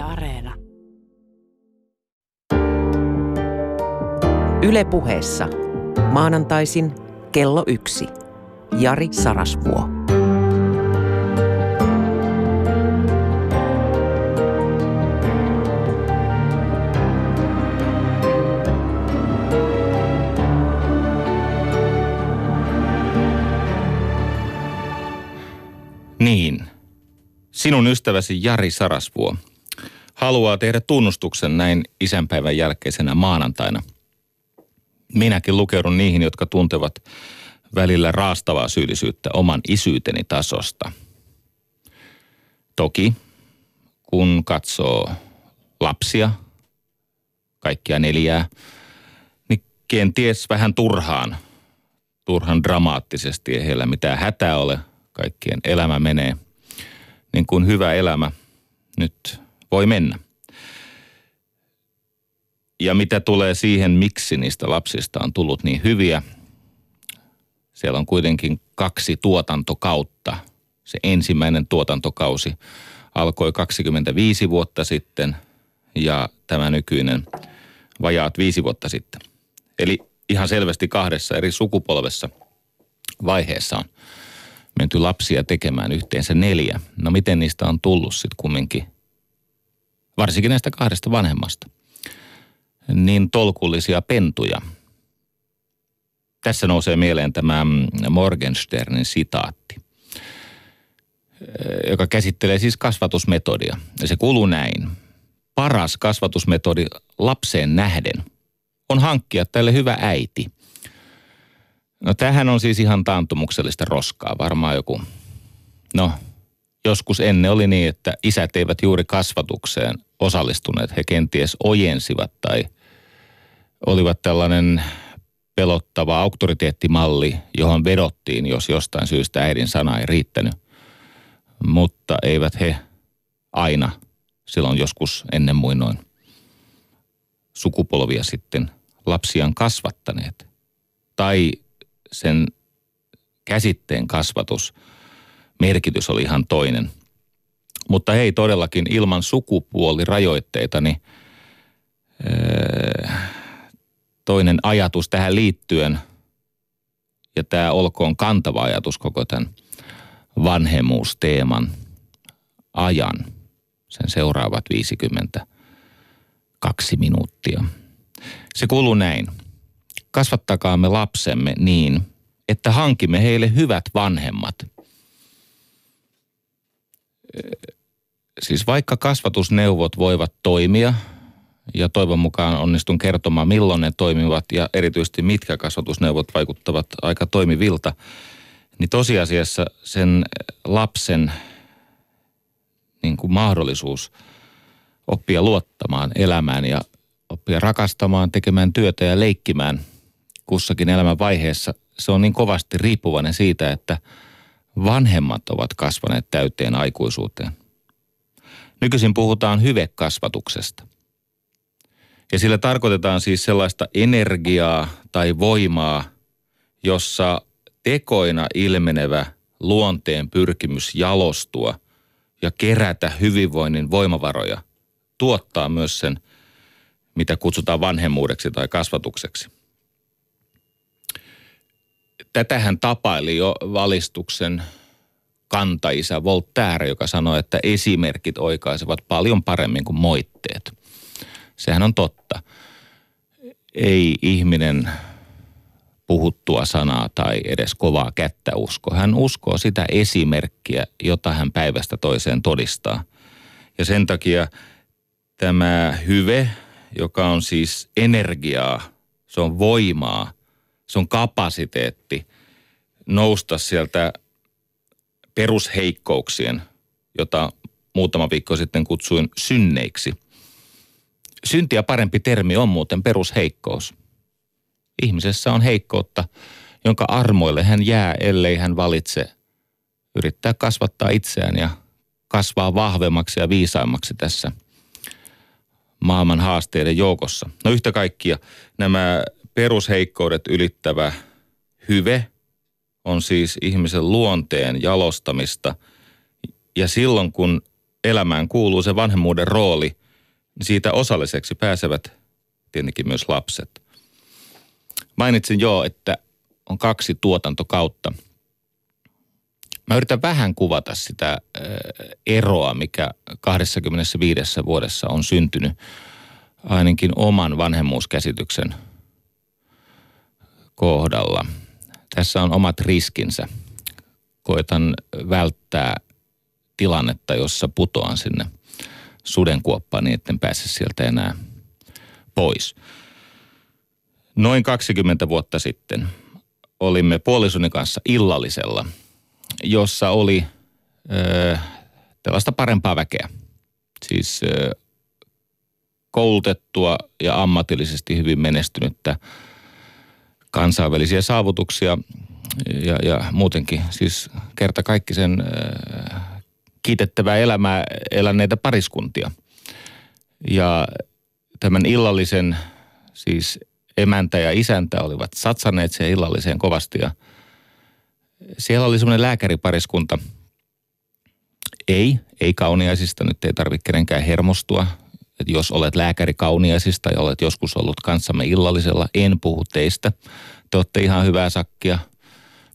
Yle Areena. Yle puheessa. Maanantaisin kello yksi. Jari Sarasvuo. Niin. Sinun ystäväsi Jari Sarasvuo haluaa tehdä tunnustuksen näin isänpäivän jälkeisenä maanantaina. Minäkin lukeudun niihin, jotka tuntevat välillä raastavaa syyllisyyttä oman isyyteni tasosta. Toki, kun katsoo lapsia, kaikkia neljää, niin kenties vähän turhaan, turhan dramaattisesti ei heillä mitään hätää ole – kaikkien elämä menee niin kuin hyvä elämä nyt voi mennä. Ja mitä tulee siihen, miksi niistä lapsista on tullut niin hyviä, siellä on kuitenkin kaksi tuotantokautta. Se ensimmäinen tuotantokausi alkoi 25 vuotta sitten ja tämä nykyinen vajaat viisi vuotta sitten. Eli ihan selvästi kahdessa eri sukupolvessa vaiheessa on menty lapsia tekemään yhteensä neljä. No miten niistä on tullut sitten kumminkin, varsinkin näistä kahdesta vanhemmasta, niin tolkullisia pentuja. Tässä nousee mieleen tämä Morgensternin sitaatti, joka käsittelee siis kasvatusmetodia. Ja se kuuluu näin. Paras kasvatusmetodi lapseen nähden on hankkia tälle hyvä äiti – No tähän on siis ihan taantumuksellista roskaa. Varmaan joku, no joskus ennen oli niin, että isät eivät juuri kasvatukseen osallistuneet. He kenties ojensivat tai olivat tällainen pelottava auktoriteettimalli, johon vedottiin, jos jostain syystä äidin sana ei riittänyt. Mutta eivät he aina silloin joskus ennen muinoin sukupolvia sitten lapsiaan kasvattaneet. Tai sen käsitteen kasvatus, merkitys oli ihan toinen. Mutta hei todellakin ilman sukupuolirajoitteita, niin öö, toinen ajatus tähän liittyen, ja tämä olkoon kantava ajatus koko tämän vanhemmuusteeman ajan, sen seuraavat 52 minuuttia. Se kuuluu näin – kasvattakaamme lapsemme niin, että hankimme heille hyvät vanhemmat. Siis vaikka kasvatusneuvot voivat toimia, ja toivon mukaan onnistun kertomaan, milloin ne toimivat ja erityisesti mitkä kasvatusneuvot vaikuttavat aika toimivilta, niin tosiasiassa sen lapsen niin kuin mahdollisuus oppia luottamaan elämään ja oppia rakastamaan, tekemään työtä ja leikkimään – kussakin elämän vaiheessa, se on niin kovasti riippuvainen siitä, että vanhemmat ovat kasvaneet täyteen aikuisuuteen. Nykyisin puhutaan hyvekasvatuksesta. Ja sillä tarkoitetaan siis sellaista energiaa tai voimaa, jossa tekoina ilmenevä luonteen pyrkimys jalostua ja kerätä hyvinvoinnin voimavaroja tuottaa myös sen, mitä kutsutaan vanhemmuudeksi tai kasvatukseksi tätähän tapaili jo valistuksen kantaisa Voltaire, joka sanoi, että esimerkit oikaisevat paljon paremmin kuin moitteet. Sehän on totta. Ei ihminen puhuttua sanaa tai edes kovaa kättä usko. Hän uskoo sitä esimerkkiä, jota hän päivästä toiseen todistaa. Ja sen takia tämä hyve, joka on siis energiaa, se on voimaa – se on kapasiteetti nousta sieltä perusheikkouksien, jota muutama viikko sitten kutsuin synneiksi. Syntiä parempi termi on muuten perusheikkous. Ihmisessä on heikkoutta, jonka armoille hän jää, ellei hän valitse yrittää kasvattaa itseään ja kasvaa vahvemmaksi ja viisaimmaksi tässä maailman haasteiden joukossa. No yhtä kaikkia nämä perusheikkoudet ylittävä hyve on siis ihmisen luonteen jalostamista. Ja silloin kun elämään kuuluu se vanhemmuuden rooli, niin siitä osalliseksi pääsevät tietenkin myös lapset. Mainitsin jo, että on kaksi tuotantokautta. Mä yritän vähän kuvata sitä eroa, mikä 25 vuodessa on syntynyt ainakin oman vanhemmuuskäsityksen kohdalla. Tässä on omat riskinsä. Koitan välttää tilannetta, jossa putoan sinne sudenkuoppaan niin, etten pääse sieltä enää pois. Noin 20 vuotta sitten olimme puolisoni kanssa illallisella, jossa oli ö, tällaista parempaa väkeä. Siis ö, koulutettua ja ammatillisesti hyvin menestynyttä kansainvälisiä saavutuksia ja, ja muutenkin siis kerta kaikki sen äh, kiitettävää elämää eläneitä pariskuntia. Ja tämän illallisen siis emäntä ja isäntä olivat satsaneet siihen illalliseen kovasti ja siellä oli semmoinen lääkäripariskunta. Ei, ei kauniaisista, nyt ei tarvitse kenenkään hermostua. Että jos olet lääkäri kauniaisista ja olet joskus ollut kanssamme illallisella, en puhu teistä. Te olette ihan hyvää sakkia.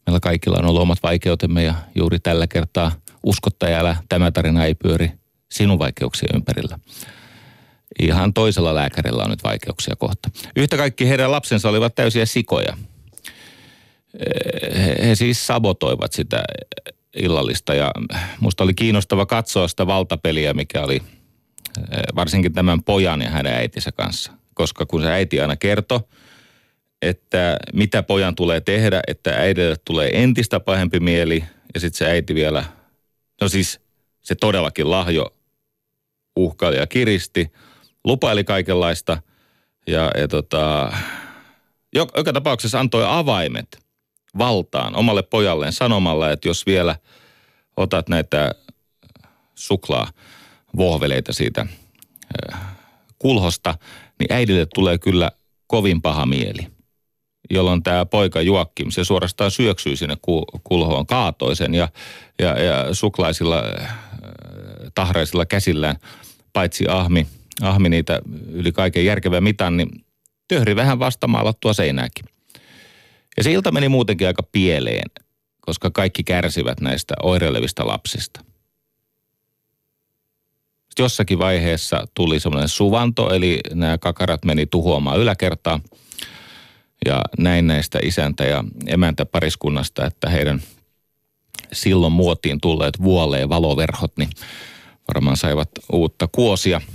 Meillä kaikilla on ollut omat vaikeutemme ja juuri tällä kertaa uskottajalla tämä tarina ei pyöri sinun vaikeuksien ympärillä ihan toisella lääkärillä on nyt vaikeuksia kohta. Yhtä kaikki heidän lapsensa olivat täysiä sikoja. He siis sabotoivat sitä illallista ja musta oli kiinnostava katsoa sitä valtapeliä, mikä oli varsinkin tämän pojan ja hänen äitinsä kanssa. Koska kun se äiti aina kertoi, että mitä pojan tulee tehdä, että äidille tulee entistä pahempi mieli ja sitten se äiti vielä, no siis se todellakin lahjo uhkaili ja kiristi – lupaili kaikenlaista ja, ja tota, joka tapauksessa antoi avaimet valtaan omalle pojalleen sanomalla, että jos vielä otat näitä suklaa vohveleita siitä kulhosta, niin äidille tulee kyllä kovin paha mieli. Jolloin tämä poika Juokkim, se suorastaan syöksyi sinne kulhoon, kaatoi sen ja, ja, ja suklaisilla tahraisilla käsillään, paitsi ahmi – ahmi niitä yli kaiken järkevän mitan, niin töhri vähän vastamaalattua seinääkin. Ja se ilta meni muutenkin aika pieleen, koska kaikki kärsivät näistä oireilevista lapsista. Sitten jossakin vaiheessa tuli semmoinen suvanto, eli nämä kakarat meni tuhoamaan yläkertaa. Ja näin näistä isäntä ja emäntä pariskunnasta, että heidän silloin muotiin tulleet vuoleen valoverhot, niin varmaan saivat uutta kuosia –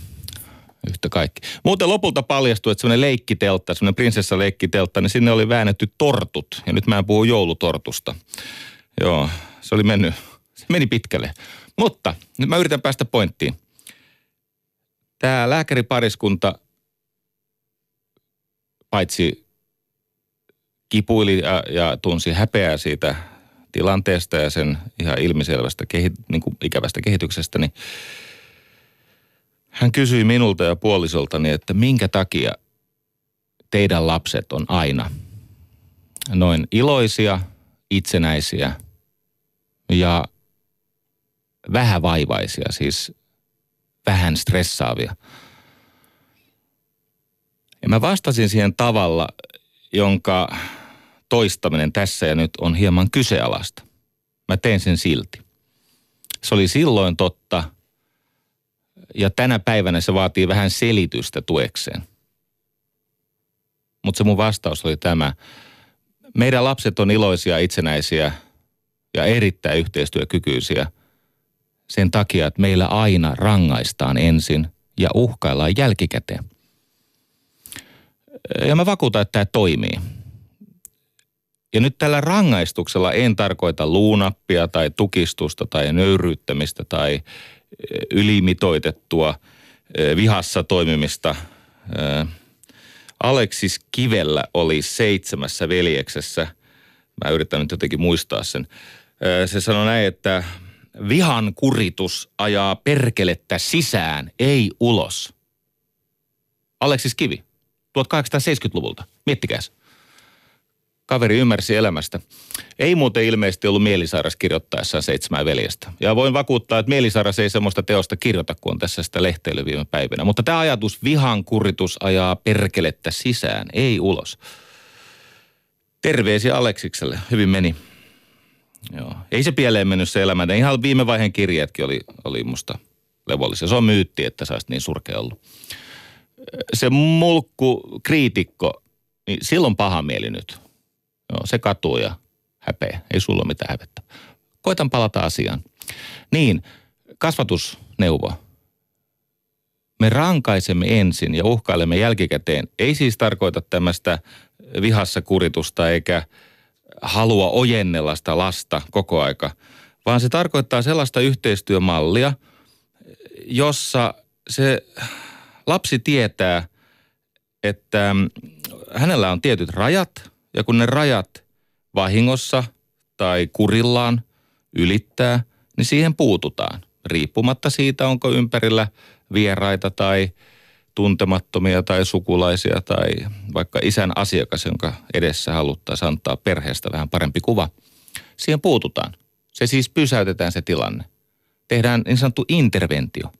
yhtä kaikki. Muuten lopulta paljastui, että semmoinen leikkiteltta, semmoinen prinsessaleikkiteltta, niin sinne oli väännetty tortut. Ja nyt mä en puhu joulutortusta. Joo, se oli mennyt, se meni pitkälle. Mutta nyt mä yritän päästä pointtiin. Tämä lääkäripariskunta paitsi kipuili ja, ja tunsi häpeää siitä tilanteesta ja sen ihan ilmiselvästä kehi, niin kuin ikävästä kehityksestä, niin hän kysyi minulta ja puolisoltani, että minkä takia teidän lapset on aina noin iloisia, itsenäisiä ja vähän vaivaisia, siis vähän stressaavia. Ja mä vastasin siihen tavalla, jonka toistaminen tässä ja nyt on hieman kyseenalaista. Mä teen sen silti. Se oli silloin totta – ja tänä päivänä se vaatii vähän selitystä tuekseen. Mutta se mun vastaus oli tämä. Meidän lapset on iloisia, itsenäisiä ja erittäin yhteistyökykyisiä sen takia, että meillä aina rangaistaan ensin ja uhkaillaan jälkikäteen. Ja mä vakuutan, että tämä toimii. Ja nyt tällä rangaistuksella en tarkoita luunappia tai tukistusta tai nöyryyttämistä tai ylimitoitettua vihassa toimimista. Aleksis Kivellä oli seitsemässä veljeksessä. Mä yritän nyt jotenkin muistaa sen. Se sanoi näin, että vihan kuritus ajaa perkelettä sisään, ei ulos. Aleksis Kivi, 1870-luvulta. Miettikääs. Kaveri ymmärsi elämästä. Ei muuten ilmeisesti ollut mielisairas kirjoittaessaan seitsemän veljestä. Ja voin vakuuttaa, että mielisairas ei semmoista teosta kirjoita, kun on tässä sitä lehteily viime päivinä. Mutta tämä ajatus vihan kuritus ajaa perkelettä sisään, ei ulos. Terveisiä Aleksikselle. Hyvin meni. Joo. Ei se pieleen mennyt se elämä. Ne ihan viime vaiheen kirjeetkin oli, oli musta levollisia. Se on myytti, että sä niin surkea ollut. Se mulkku kriitikko, niin silloin paha mieli nyt. Joo, se katuu ja häpeä. Ei sulla ole mitään hävettä. Koitan palata asiaan. Niin, kasvatusneuvo. Me rankaisemme ensin ja uhkailemme jälkikäteen. Ei siis tarkoita tämmöistä vihassa kuritusta eikä halua ojennella sitä lasta koko aika, vaan se tarkoittaa sellaista yhteistyömallia, jossa se lapsi tietää, että hänellä on tietyt rajat ja kun ne rajat vahingossa tai kurillaan ylittää, niin siihen puututaan. Riippumatta siitä, onko ympärillä vieraita tai tuntemattomia tai sukulaisia tai vaikka isän asiakas, jonka edessä haluttaisiin antaa perheestä vähän parempi kuva. Siihen puututaan. Se siis pysäytetään se tilanne. Tehdään niin sanottu interventio.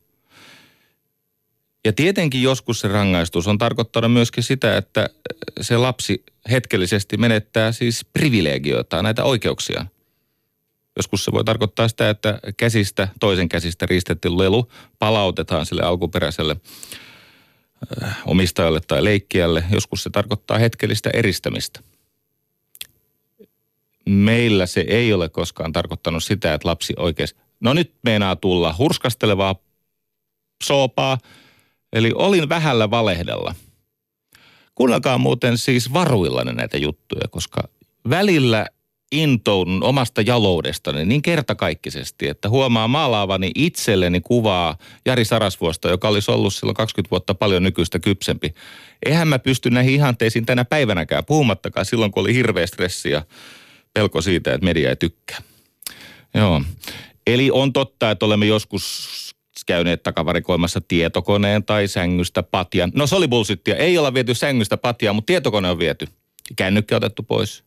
Ja tietenkin joskus se rangaistus on tarkoittanut myöskin sitä, että se lapsi hetkellisesti menettää siis privilegioita, näitä oikeuksia. Joskus se voi tarkoittaa sitä, että käsistä, toisen käsistä riistetty lelu palautetaan sille alkuperäiselle omistajalle tai leikkijälle. Joskus se tarkoittaa hetkellistä eristämistä. Meillä se ei ole koskaan tarkoittanut sitä, että lapsi oikeasti, no nyt meinaa tulla hurskastelevaa soopaa, eli olin vähällä valehdella. Kuunnelkaa muuten siis varuillanne näitä juttuja, koska välillä intoudun omasta jaloudestani niin kertakaikkisesti, että huomaa maalaavani itselleni kuvaa Jari Sarasvuosta, joka olisi ollut silloin 20 vuotta paljon nykyistä kypsempi. Eihän mä pysty näihin ihanteisiin tänä päivänäkään, puhumattakaan silloin, kun oli hirveä stressi ja pelko siitä, että media ei tykkää. Joo. Eli on totta, että olemme joskus käyneet takavarikoimassa tietokoneen tai sängystä patjan. No se oli bullshittia. Ei olla viety sängystä patjaa, mutta tietokone on viety. Kännykkä otettu pois.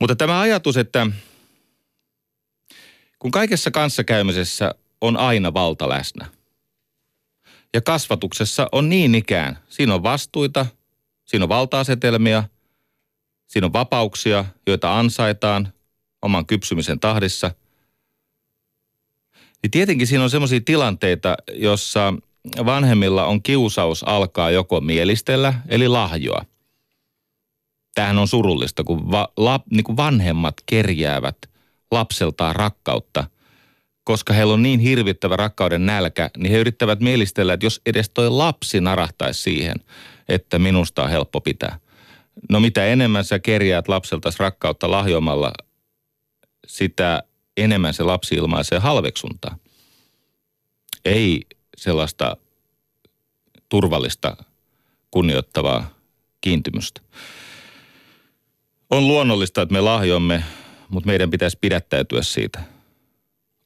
Mutta tämä ajatus, että kun kaikessa kanssakäymisessä on aina valta läsnä. Ja kasvatuksessa on niin ikään. Siinä on vastuita, siinä on valta-asetelmia, siinä on vapauksia, joita ansaitaan oman kypsymisen tahdissa. Niin tietenkin siinä on sellaisia tilanteita, jossa vanhemmilla on kiusaus alkaa joko mielistellä, eli lahjoa – tämähän on surullista, kun, va, la, niin kuin vanhemmat kerjäävät lapseltaan rakkautta, koska heillä on niin hirvittävä rakkauden nälkä, niin he yrittävät mielistellä, että jos edes toi lapsi narahtaisi siihen, että minusta on helppo pitää. No mitä enemmän sä kerjäät lapseltasi rakkautta lahjoamalla, sitä enemmän se lapsi ilmaisee halveksuntaa. Ei sellaista turvallista, kunnioittavaa kiintymystä. On luonnollista, että me lahjomme, mutta meidän pitäisi pidättäytyä siitä.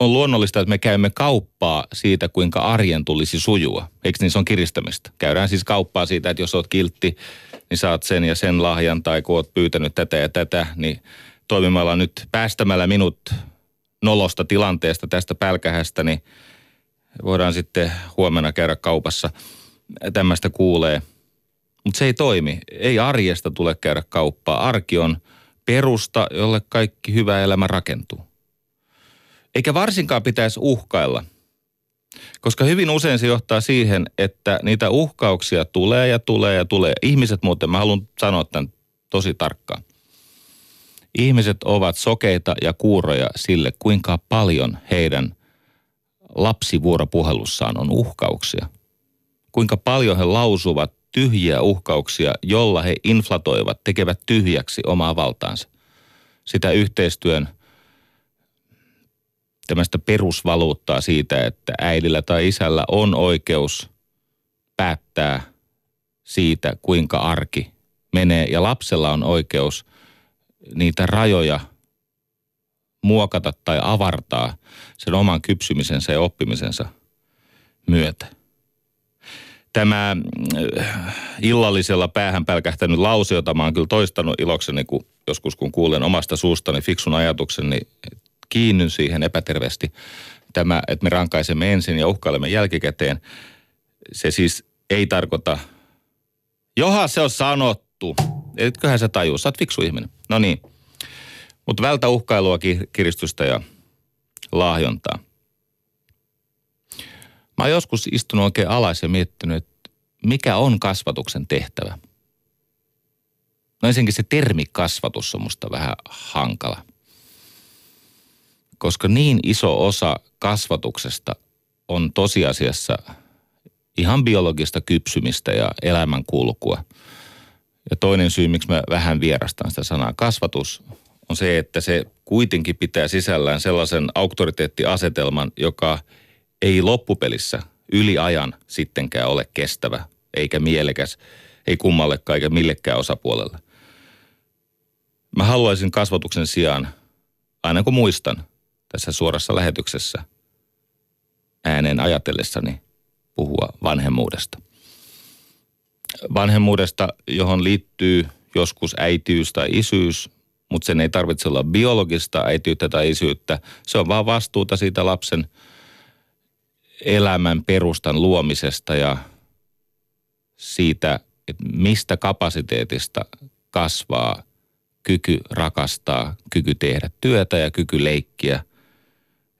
On luonnollista, että me käymme kauppaa siitä, kuinka arjen tulisi sujua. Eikö niin se on kiristämistä? Käydään siis kauppaa siitä, että jos oot kiltti, niin saat sen ja sen lahjan, tai kun oot pyytänyt tätä ja tätä, niin toimimalla nyt päästämällä minut nolosta tilanteesta tästä pälkähästä, niin voidaan sitten huomenna käydä kaupassa. Tämmöistä kuulee – mutta se ei toimi. Ei arjesta tule käydä kauppaa. Arki on perusta, jolle kaikki hyvä elämä rakentuu. Eikä varsinkaan pitäisi uhkailla, koska hyvin usein se johtaa siihen, että niitä uhkauksia tulee ja tulee ja tulee. Ihmiset muuten, mä haluan sanoa tämän tosi tarkkaan. Ihmiset ovat sokeita ja kuuroja sille, kuinka paljon heidän lapsivuoropuhelussaan on uhkauksia. Kuinka paljon he lausuvat tyhjiä uhkauksia, jolla he inflatoivat, tekevät tyhjäksi omaa valtaansa. Sitä yhteistyön tämmöistä perusvaluuttaa siitä, että äidillä tai isällä on oikeus päättää siitä, kuinka arki menee. Ja lapsella on oikeus niitä rajoja muokata tai avartaa sen oman kypsymisensä ja oppimisensa myötä. Tämä äh, illallisella päähän pälkähtänyt lause, jota mä oon kyllä toistanut ilokseni, kun joskus kun kuulen omasta suustani fiksun ajatuksen, niin kiinnyn siihen epäterveesti. Tämä, että me rankaisemme ensin ja uhkailemme jälkikäteen, se siis ei tarkoita, johan se on sanottu. Etköhän sä tajuu, sä oot fiksu ihminen. No niin. Mutta vältä uhkailua, kiristystä ja lahjontaa. Mä oon joskus istunut oikein alas ja miettinyt, että mikä on kasvatuksen tehtävä. No ensinnäkin se termi kasvatus on musta vähän hankala. Koska niin iso osa kasvatuksesta on tosiasiassa ihan biologista kypsymistä ja elämänkulkua. Ja toinen syy, miksi mä vähän vierastan sitä sanaa kasvatus, on se, että se kuitenkin pitää sisällään sellaisen auktoriteettiasetelman, joka ei loppupelissä yli ajan sittenkään ole kestävä, eikä mielekäs, ei kummallekaan eikä millekään osapuolelle. Mä haluaisin kasvatuksen sijaan, aina kun muistan tässä suorassa lähetyksessä ääneen ajatellessani puhua vanhemmuudesta. Vanhemmuudesta, johon liittyy joskus äitiys tai isyys, mutta sen ei tarvitse olla biologista äitiyttä tai isyyttä. Se on vaan vastuuta siitä lapsen elämän perustan luomisesta ja siitä, että mistä kapasiteetista kasvaa kyky rakastaa, kyky tehdä työtä ja kyky leikkiä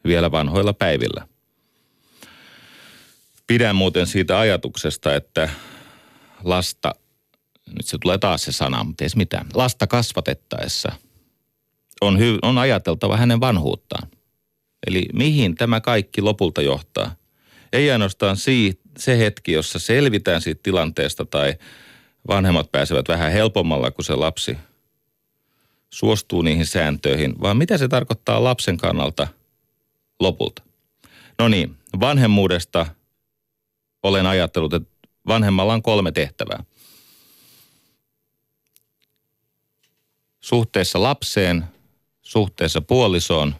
vielä vanhoilla päivillä. Pidän muuten siitä ajatuksesta, että lasta nyt se tulee taas se sana, mutta ei mitään. Lasta kasvatettaessa on, hy- on ajateltava hänen vanhuuttaan. Eli mihin tämä kaikki lopulta johtaa. Ei ainoastaan siitä, se hetki, jossa selvitään siitä tilanteesta tai vanhemmat pääsevät vähän helpommalla, kun se lapsi suostuu niihin sääntöihin, vaan mitä se tarkoittaa lapsen kannalta lopulta. No niin, vanhemmuudesta olen ajatellut, että vanhemmalla on kolme tehtävää – suhteessa lapseen, suhteessa puolisoon,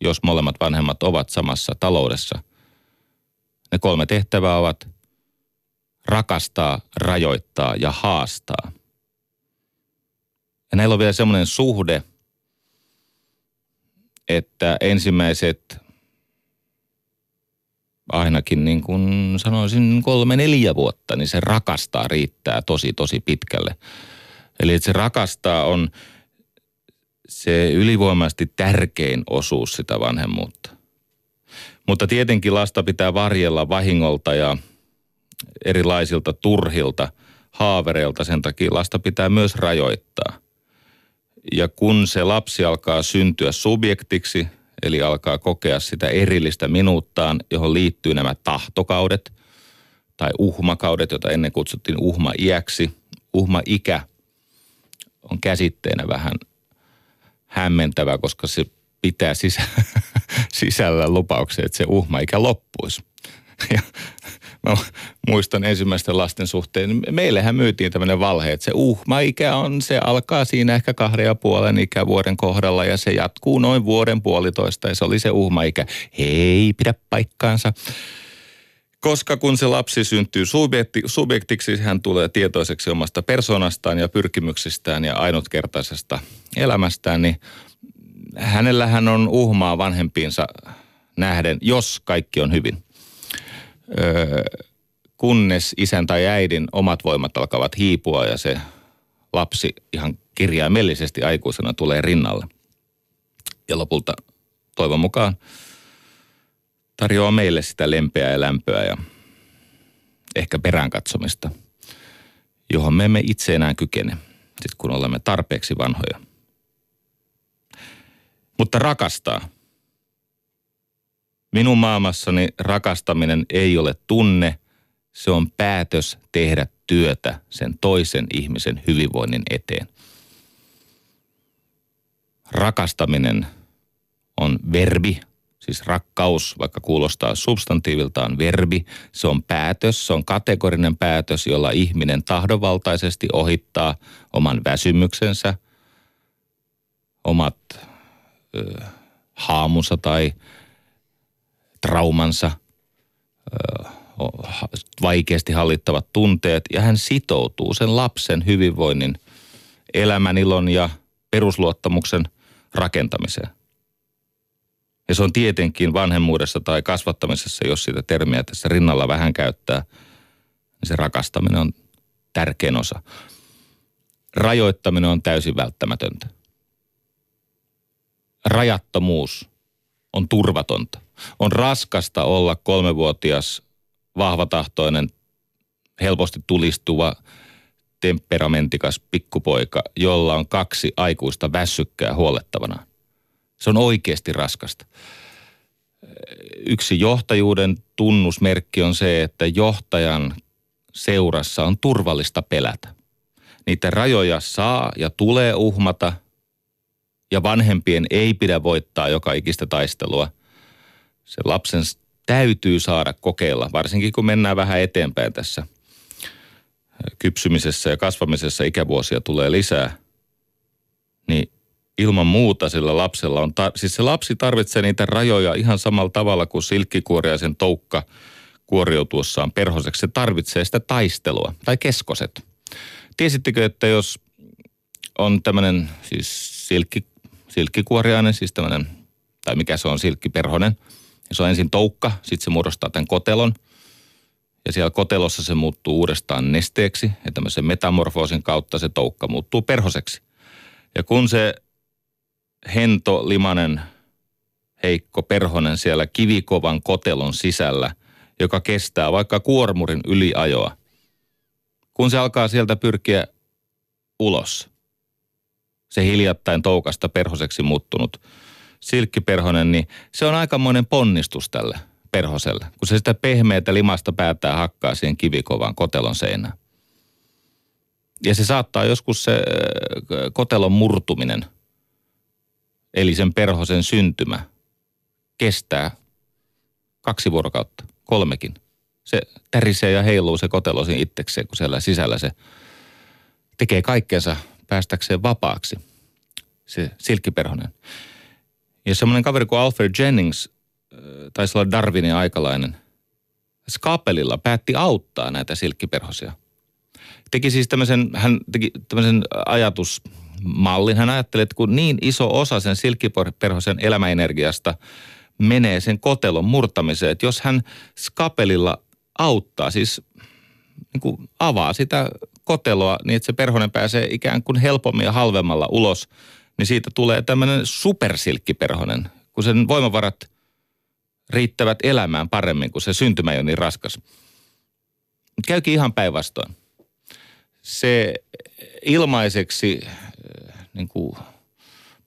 jos molemmat vanhemmat ovat samassa taloudessa. Ne kolme tehtävää ovat rakastaa, rajoittaa ja haastaa. Ja näillä on vielä semmoinen suhde, että ensimmäiset ainakin niin kuin sanoisin kolme neljä vuotta, niin se rakastaa riittää tosi tosi pitkälle. Eli että se rakastaa on se ylivoimaisesti tärkein osuus sitä vanhemmuutta. Mutta tietenkin lasta pitää varjella vahingolta ja erilaisilta turhilta haavereilta. Sen takia lasta pitää myös rajoittaa. Ja kun se lapsi alkaa syntyä subjektiksi, eli alkaa kokea sitä erillistä minuuttaan, johon liittyy nämä tahtokaudet tai uhmakaudet, joita ennen kutsuttiin uhma-iäksi. Uhma-ikä on käsitteenä vähän hämmentävä, koska se pitää sisä, sisällä lupauksen, että se uhma-ikä loppuisi. Ja mä muistan ensimmäisten lasten suhteen, meillähän myytiin tämmöinen valhe, että se uhma-ikä on, se alkaa siinä ehkä kahden ja puolen ikävuoden kohdalla ja se jatkuu noin vuoden puolitoista ja se oli se uhma-ikä. Hei, pidä paikkaansa. Koska kun se lapsi syntyy subjekti, subjektiksi, hän tulee tietoiseksi omasta persoonastaan ja pyrkimyksistään ja ainutkertaisesta elämästään, niin hänellähän on uhmaa vanhempiinsa nähden, jos kaikki on hyvin. Öö, kunnes isän tai äidin omat voimat alkavat hiipua ja se lapsi ihan kirjaimellisesti aikuisena tulee rinnalle. Ja lopulta toivon mukaan tarjoaa meille sitä lempeää ja lämpöä ja ehkä perään katsomista, johon me emme itse enää kykene, sit kun olemme tarpeeksi vanhoja. Mutta rakastaa. Minun maailmassani rakastaminen ei ole tunne, se on päätös tehdä työtä sen toisen ihmisen hyvinvoinnin eteen. Rakastaminen on verbi, Siis rakkaus, vaikka kuulostaa substantiiviltaan verbi, se on päätös, se on kategorinen päätös, jolla ihminen tahdonvaltaisesti ohittaa oman väsymyksensä, omat haamunsa tai traumansa, vaikeasti hallittavat tunteet ja hän sitoutuu sen lapsen hyvinvoinnin, elämän ilon ja perusluottamuksen rakentamiseen. Ja se on tietenkin vanhemmuudessa tai kasvattamisessa, jos sitä termiä tässä rinnalla vähän käyttää, niin se rakastaminen on tärkein osa. Rajoittaminen on täysin välttämätöntä. Rajattomuus on turvatonta. On raskasta olla kolmevuotias, vahvatahtoinen, helposti tulistuva, temperamentikas pikkupoika, jolla on kaksi aikuista väsykkää huolettavana. Se on oikeasti raskasta. Yksi johtajuuden tunnusmerkki on se, että johtajan seurassa on turvallista pelätä. Niitä rajoja saa ja tulee uhmata ja vanhempien ei pidä voittaa joka ikistä taistelua. Se lapsen täytyy saada kokeilla, varsinkin kun mennään vähän eteenpäin tässä kypsymisessä ja kasvamisessa ikävuosia tulee lisää, niin ilman muuta sillä lapsella on, tar- siis se lapsi tarvitsee niitä rajoja ihan samalla tavalla kuin silkkikuoriaisen toukka kuoriutuessaan perhoseksi. Se tarvitsee sitä taistelua tai keskoset. Tiesittekö, että jos on tämmöinen siis silkki, silkkikuoriainen, siis tämmöinen, tai mikä se on, silkkiperhonen. Ja se on ensin toukka, sitten se muodostaa tämän kotelon. Ja siellä kotelossa se muuttuu uudestaan nesteeksi, ja tämmöisen metamorfoosin kautta se toukka muuttuu perhoseksi. Ja kun se hento, limanen, heikko perhonen siellä kivikovan kotelon sisällä, joka kestää vaikka kuormurin yliajoa, kun se alkaa sieltä pyrkiä ulos, se hiljattain toukasta perhoseksi muuttunut silkkiperhonen, niin se on aikamoinen ponnistus tälle perhoselle, kun se sitä pehmeätä limasta päättää hakkaa siihen kivikovan kotelon seinään. Ja se saattaa joskus se kotelon murtuminen – eli sen perhosen syntymä, kestää kaksi vuorokautta, kolmekin. Se tärisee ja heiluu se kotelo siinä itsekseen, kun siellä sisällä se tekee kaikkensa päästäkseen vapaaksi, se silkkiperhonen. Ja semmoinen kaveri kuin Alfred Jennings, äh, taisi olla Darwinin aikalainen, skapelilla päätti auttaa näitä silkkiperhosia. Teki siis tämmöisen, hän teki tämmöisen ajatus, mallin. Hän ajatteli, että kun niin iso osa sen silkkiperhosen elämäenergiasta menee sen kotelon murtamiseen, että jos hän skapelilla auttaa, siis niin kuin avaa sitä koteloa niin, että se perhonen pääsee ikään kuin helpommin ja halvemmalla ulos, niin siitä tulee tämmöinen supersilkkiperhonen, kun sen voimavarat riittävät elämään paremmin, kun se syntymä ei ole niin raskas. Käykin ihan päinvastoin. Se ilmaiseksi niin kuin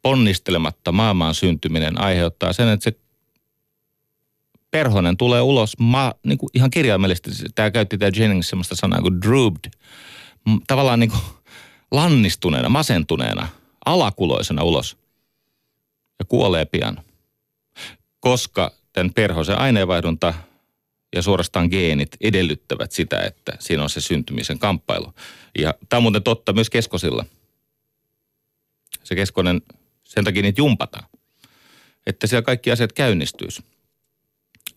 ponnistelematta maailmaan syntyminen aiheuttaa sen, että se perhonen tulee ulos ma, niin kuin ihan kirjaimellisesti. Tämä käytti tämä Jennings sellaista sanaa kuin drooped. Tavallaan niin kuin lannistuneena, masentuneena, alakuloisena ulos. Ja kuolee pian. Koska tämän perhosen aineenvaihdunta ja suorastaan geenit edellyttävät sitä, että siinä on se syntymisen kamppailu. Ja tämä on muuten totta myös keskosilla – se keskonen, sen takia niitä jumpataan. Että siellä kaikki asiat käynnistyisi.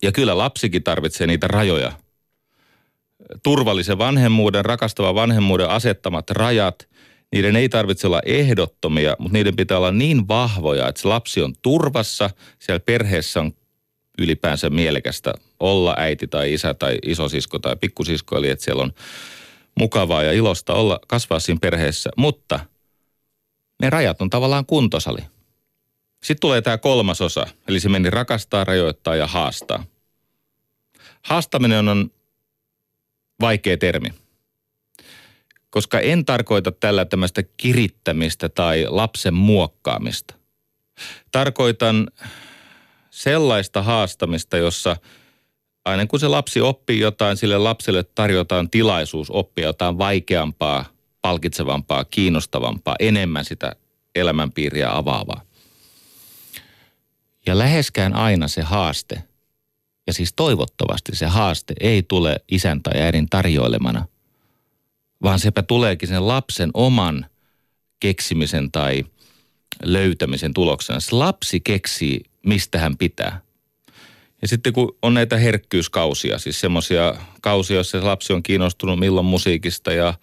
Ja kyllä lapsikin tarvitsee niitä rajoja. Turvallisen vanhemmuuden, rakastava vanhemmuuden asettamat rajat, niiden ei tarvitse olla ehdottomia, mutta niiden pitää olla niin vahvoja, että se lapsi on turvassa, siellä perheessä on ylipäänsä mielekästä olla äiti tai isä tai isosisko tai pikkusisko, eli että siellä on mukavaa ja ilosta olla, kasvaa siinä perheessä, mutta – ne rajat on tavallaan kuntosali. Sitten tulee tämä kolmas osa, eli se meni rakastaa, rajoittaa ja haastaa. Haastaminen on vaikea termi, koska en tarkoita tällä tämmöistä kirittämistä tai lapsen muokkaamista. Tarkoitan sellaista haastamista, jossa aina kun se lapsi oppii jotain, sille lapselle tarjotaan tilaisuus oppia jotain vaikeampaa palkitsevampaa, kiinnostavampaa, enemmän sitä elämänpiiriä avaavaa. Ja läheskään aina se haaste, ja siis toivottavasti se haaste ei tule isän tai äidin tarjoilemana, vaan sepä tuleekin sen lapsen oman keksimisen tai löytämisen tuloksena. Se lapsi keksii, mistä hän pitää. Ja sitten kun on näitä herkkyyskausia, siis semmoisia kausia, joissa lapsi on kiinnostunut milloin musiikista ja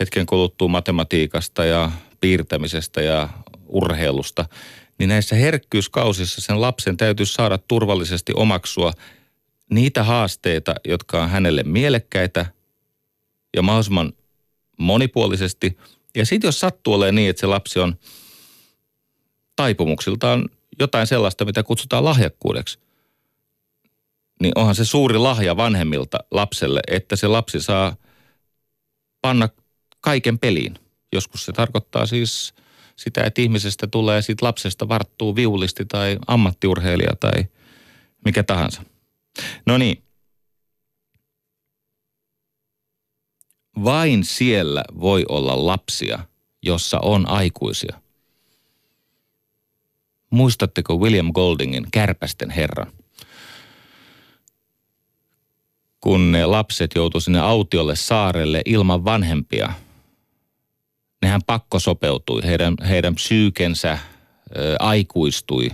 hetken kuluttuu matematiikasta ja piirtämisestä ja urheilusta, niin näissä herkkyyskausissa sen lapsen täytyy saada turvallisesti omaksua niitä haasteita, jotka on hänelle mielekkäitä ja mahdollisimman monipuolisesti. Ja sitten jos sattuu olemaan niin, että se lapsi on taipumuksiltaan jotain sellaista, mitä kutsutaan lahjakkuudeksi, niin onhan se suuri lahja vanhemmilta lapselle, että se lapsi saa panna kaiken peliin. Joskus se tarkoittaa siis sitä, että ihmisestä tulee siitä lapsesta varttuu viulisti tai ammattiurheilija tai mikä tahansa. No niin. Vain siellä voi olla lapsia, jossa on aikuisia. Muistatteko William Goldingin Kärpästen herran? Kun ne lapset joutuivat sinne autiolle saarelle ilman vanhempia, nehän pakko sopeutui. Heidän, heidän psyykensä ö, aikuistui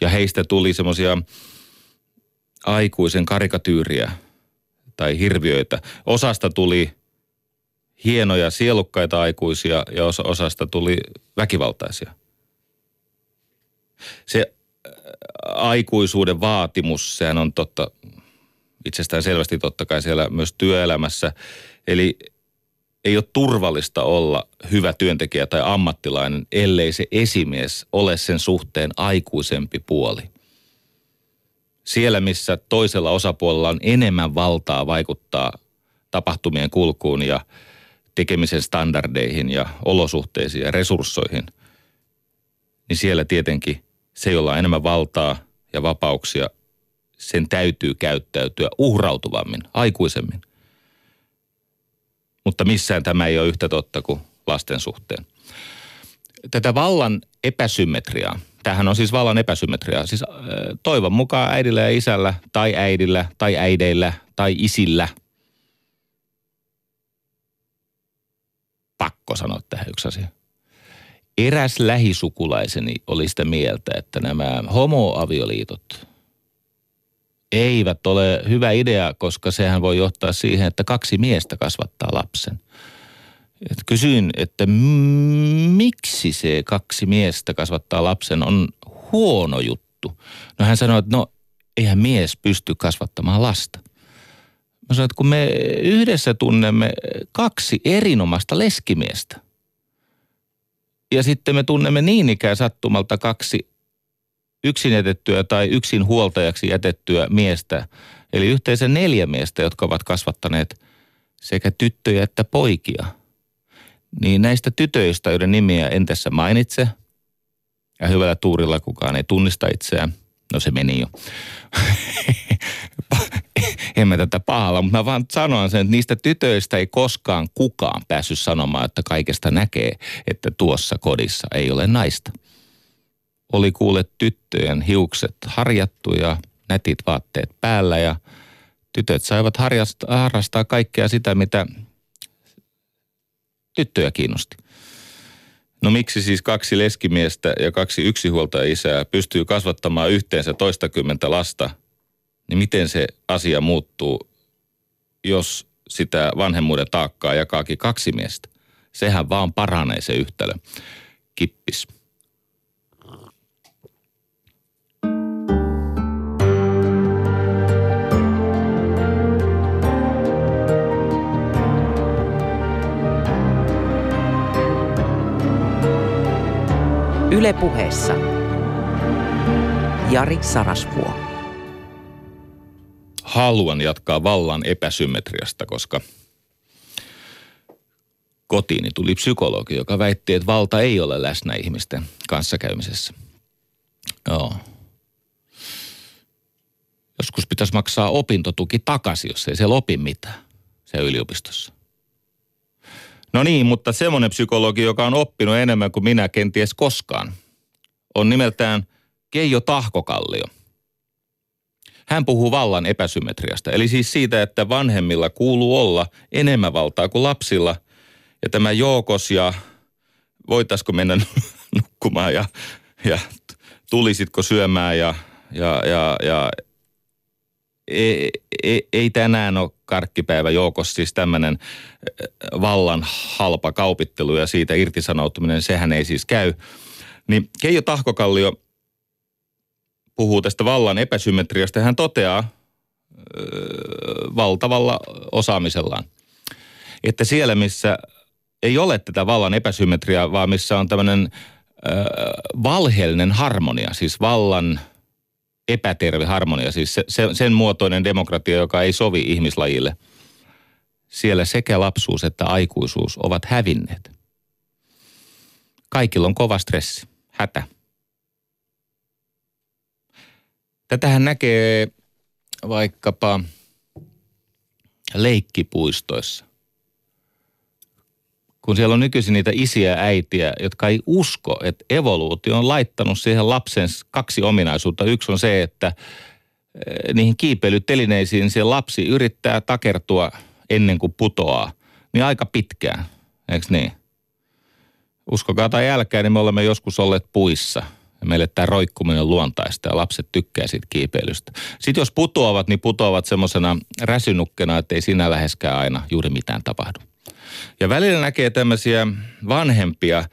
ja heistä tuli semmoisia aikuisen karikatyyriä tai hirviöitä. Osasta tuli hienoja, sielukkaita aikuisia ja osasta tuli väkivaltaisia. Se aikuisuuden vaatimus, sehän on totta, itsestään selvästi totta kai siellä myös työelämässä. Eli ei ole turvallista olla hyvä työntekijä tai ammattilainen, ellei se esimies ole sen suhteen aikuisempi puoli. Siellä, missä toisella osapuolella on enemmän valtaa vaikuttaa tapahtumien kulkuun ja tekemisen standardeihin ja olosuhteisiin ja resurssoihin, niin siellä tietenkin se, jolla on enemmän valtaa ja vapauksia, sen täytyy käyttäytyä uhrautuvammin, aikuisemmin. Mutta missään tämä ei ole yhtä totta kuin lasten suhteen. Tätä vallan epäsymmetriaa, tämähän on siis vallan epäsymmetriaa, siis toivon mukaan äidillä ja isällä tai äidillä tai äideillä tai isillä – pakko sanoa tähän yksi asia. Eräs lähisukulaiseni oli sitä mieltä, että nämä homoavioliitot eivät ole hyvä idea, koska sehän voi johtaa siihen, että kaksi miestä kasvattaa lapsen. Et kysyin, että miksi se kaksi miestä kasvattaa lapsen on huono juttu. No hän sanoi, että no eihän mies pysty kasvattamaan lasta. Mä sanoin, että kun me yhdessä tunnemme kaksi erinomaista leskimiestä. Ja sitten me tunnemme niin ikään sattumalta kaksi yksin jätettyä tai yksin huoltajaksi jätettyä miestä. Eli yhteensä neljä miestä, jotka ovat kasvattaneet sekä tyttöjä että poikia. Niin näistä tytöistä, joiden nimiä en tässä mainitse, ja hyvällä tuurilla kukaan ei tunnista itseään, no se meni jo. en mä tätä pahalla, mutta mä vaan sanon sen, että niistä tytöistä ei koskaan kukaan päässyt sanomaan, että kaikesta näkee, että tuossa kodissa ei ole naista. Oli kuule tyttöjen hiukset harjattu ja nätit vaatteet päällä ja tytöt saivat harrastaa, harrastaa kaikkea sitä, mitä tyttöjä kiinnosti. No miksi siis kaksi leskimiestä ja kaksi yksihuoltaja isää pystyy kasvattamaan yhteensä toistakymmentä lasta – niin miten se asia muuttuu, jos sitä vanhemmuuden taakkaa jakaakin kaksi miestä? Sehän vaan paranee se yhtälö. Kippis. Ylepuheessa Jari Sarasvuo haluan jatkaa vallan epäsymmetriasta, koska kotiini tuli psykologi, joka väitti, että valta ei ole läsnä ihmisten kanssakäymisessä. Joo. Joskus pitäisi maksaa opintotuki takaisin, jos ei siellä opi mitään se yliopistossa. No niin, mutta semmoinen psykologi, joka on oppinut enemmän kuin minä kenties koskaan, on nimeltään Keijo Tahkokallio – hän puhuu vallan epäsymmetriasta, eli siis siitä, että vanhemmilla kuuluu olla enemmän valtaa kuin lapsilla. Ja tämä joukos ja voitaisiko mennä nukkumaan ja, ja tulisitko syömään ja, ja, ja, ja ei, ei, ei tänään ole karkkipäivä joukossa, siis tämmöinen vallan halpa kaupittelu ja siitä irtisanoutuminen, sehän ei siis käy. Niin Keijo Tahkokallio puhuu tästä vallan epäsymmetriasta hän toteaa valtavalla osaamisellaan, että siellä missä ei ole tätä vallan epäsymmetriaa, vaan missä on tämmöinen valheellinen harmonia, siis vallan epäterve harmonia, siis se, se, sen muotoinen demokratia, joka ei sovi ihmislajille. Siellä sekä lapsuus että aikuisuus ovat hävinneet. Kaikilla on kova stressi, hätä. Tätähän näkee vaikkapa leikkipuistoissa kun siellä on nykyisin niitä isiä ja äitiä, jotka ei usko, että evoluutio on laittanut siihen lapsen kaksi ominaisuutta. Yksi on se, että eh, niihin kiipeilytelineisiin se lapsi yrittää takertua ennen kuin putoaa, niin aika pitkään, eikö niin? Uskokaa tai älkää, niin me olemme joskus olleet puissa meille tämä roikkuminen on luontaista ja lapset tykkää siitä kiipeilystä. Sitten jos putoavat, niin putoavat semmoisena räsynukkena, että ei siinä läheskään aina juuri mitään tapahdu. Ja välillä näkee tämmöisiä vanhempia,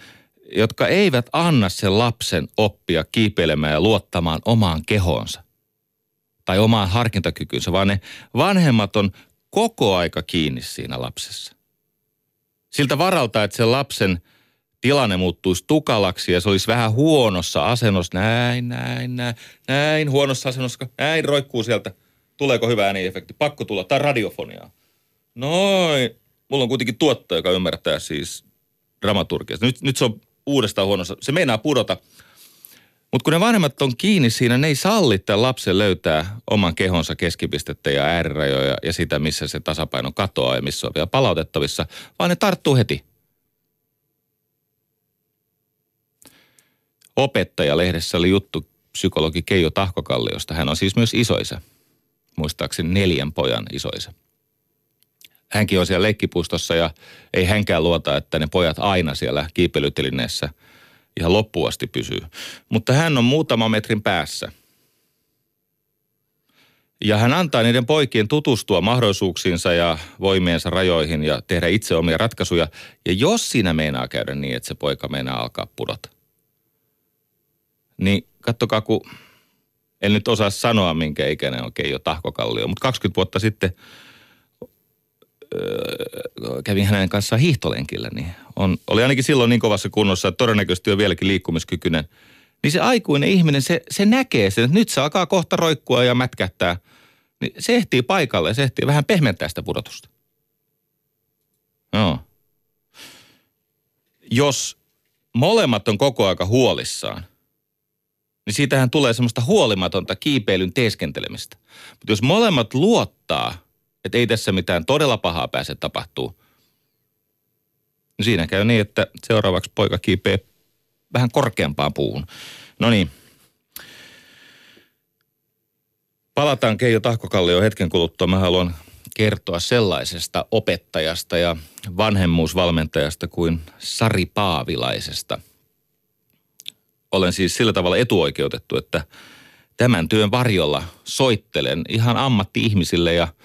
jotka eivät anna sen lapsen oppia kiipeilemään ja luottamaan omaan kehoonsa tai omaan harkintakykynsä, vaan ne vanhemmat on koko aika kiinni siinä lapsessa. Siltä varalta, että sen lapsen tilanne muuttuisi tukalaksi ja se olisi vähän huonossa asennossa, näin, näin, näin, näin, huonossa asennossa, näin roikkuu sieltä. Tuleeko hyvä ääniefekti? Pakko tulla. Tai radiofoniaa. Noin mulla on kuitenkin tuottaja, joka ymmärtää siis dramaturgia. Nyt, nyt se on uudestaan huonossa. Se meinaa pudota. Mutta kun ne vanhemmat on kiinni siinä, ne ei salli tämän lapsen löytää oman kehonsa keskipistettä ja äärirajoja ja sitä, missä se tasapaino katoaa ja missä on vielä palautettavissa, vaan ne tarttuu heti. Opettaja-lehdessä oli juttu psykologi Keijo Tahkokalliosta. Hän on siis myös isoisa. Muistaakseni neljän pojan isoisa hänkin on siellä leikkipuistossa ja ei hänkään luota, että ne pojat aina siellä kiipeilytelineessä ihan loppuun asti pysyy. Mutta hän on muutama metrin päässä. Ja hän antaa niiden poikien tutustua mahdollisuuksiinsa ja voimiensa rajoihin ja tehdä itse omia ratkaisuja. Ja jos siinä meinaa käydä niin, että se poika meinaa alkaa pudota, niin kattokaa, kun en nyt osaa sanoa, minkä ikäinen on Keijo Tahkokallio, mutta 20 vuotta sitten – kävin hänen kanssaan hiihtolenkillä, niin on, oli ainakin silloin niin kovassa kunnossa, että todennäköisesti on vieläkin liikkumiskykyinen. Niin se aikuinen ihminen, se, se näkee sen, että nyt se alkaa kohta roikkua ja mätkättää. Niin se ehtii paikalle ja se ehtii vähän pehmentää sitä pudotusta. Joo. Jos molemmat on koko aika huolissaan, niin siitähän tulee semmoista huolimatonta kiipeilyn teeskentelemistä. Mutta jos molemmat luottaa – että ei tässä mitään todella pahaa pääse tapahtuu. Siinä käy niin, että seuraavaksi poika kiipee vähän korkeampaan puuhun. No niin. Palataan Keijo Tahkokallio hetken kuluttua. Mä haluan kertoa sellaisesta opettajasta ja vanhemmuusvalmentajasta kuin Sari Paavilaisesta. Olen siis sillä tavalla etuoikeutettu, että tämän työn varjolla soittelen ihan ammatti-ihmisille ja –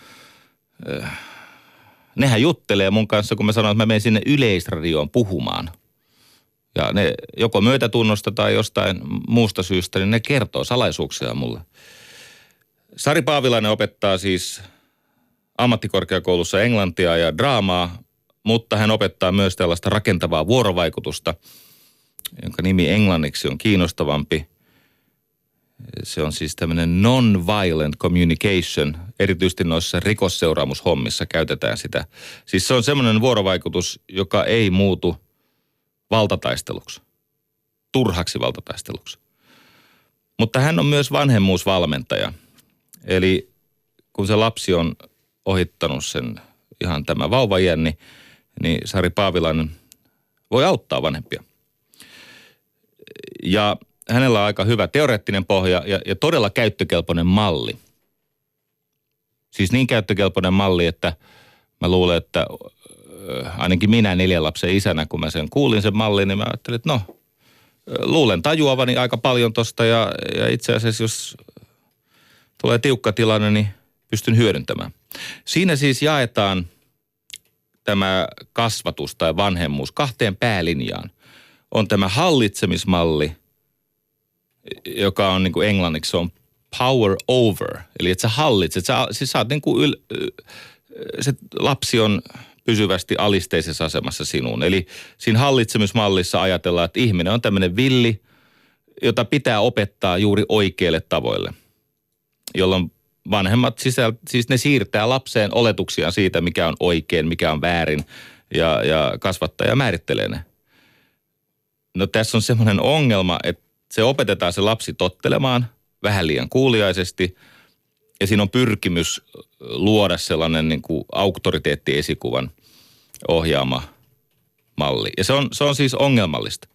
nehän juttelee mun kanssa, kun mä sanon, että mä menen sinne yleisradioon puhumaan. Ja ne joko myötätunnosta tai jostain muusta syystä, niin ne kertoo salaisuuksia mulle. Sari Paavilainen opettaa siis ammattikorkeakoulussa englantia ja draamaa, mutta hän opettaa myös tällaista rakentavaa vuorovaikutusta, jonka nimi englanniksi on kiinnostavampi – se on siis tämmöinen non-violent communication. Erityisesti noissa rikosseuraamushommissa käytetään sitä. Siis se on semmoinen vuorovaikutus, joka ei muutu valtataisteluksi. Turhaksi valtataisteluksi. Mutta hän on myös vanhemmuusvalmentaja. Eli kun se lapsi on ohittanut sen ihan tämä vauvajien, niin, niin Sari Paavilainen voi auttaa vanhempia. Ja hänellä on aika hyvä teoreettinen pohja ja, ja todella käyttökelpoinen malli. Siis niin käyttökelpoinen malli, että mä luulen, että ainakin minä neljän lapsen isänä, kun mä sen kuulin sen mallin, niin mä ajattelin, että no, luulen tajuavani aika paljon tosta ja, ja itse asiassa jos tulee tiukka tilanne, niin pystyn hyödyntämään. Siinä siis jaetaan tämä kasvatus tai vanhemmuus kahteen päälinjaan. On tämä hallitsemismalli, joka on niin kuin englanniksi se on power over. Eli että sä hallitset, sä, siis sä niin kuin yl, se lapsi on pysyvästi alisteisessa asemassa sinuun. Eli siinä hallitsemismallissa ajatellaan, että ihminen on tämmöinen villi, jota pitää opettaa juuri oikeille tavoille, jolloin vanhemmat sisäl, siis ne siirtää lapseen oletuksia siitä, mikä on oikein, mikä on väärin ja, ja kasvattaja määrittelee ne. No tässä on semmoinen ongelma, että se opetetaan se lapsi tottelemaan vähän liian kuuliaisesti ja siinä on pyrkimys luoda sellainen niin kuin auktoriteettiesikuvan ohjaama malli. Ja se on, se on siis ongelmallista.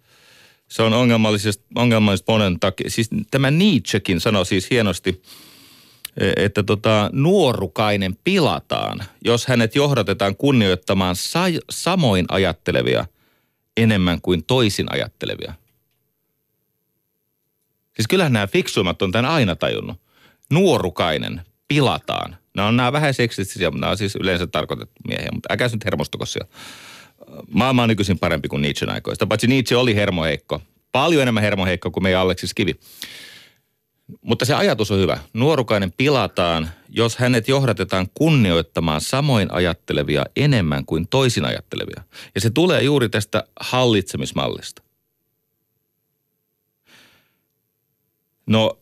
Se on ongelmallista, ongelmallista monen takia. Siis tämä Nietzschekin sanoi siis hienosti, että tota, nuorukainen pilataan, jos hänet johdatetaan kunnioittamaan sa- samoin ajattelevia enemmän kuin toisin ajattelevia. Siis kyllähän nämä fiksuimmat on tämän aina tajunnut. Nuorukainen pilataan. Nämä on nämä vähän seksistisiä, mutta nämä on siis yleensä tarkoitettu miehiä, mutta äkäs nyt hermostuko siellä. Maailma on nykyisin parempi kuin Nietzschen aikoista, paitsi Nietzsche oli hermoheikko. Paljon enemmän hermoheikko kuin meidän Aleksis Kivi. Mutta se ajatus on hyvä. Nuorukainen pilataan, jos hänet johdatetaan kunnioittamaan samoin ajattelevia enemmän kuin toisin ajattelevia. Ja se tulee juuri tästä hallitsemismallista. No,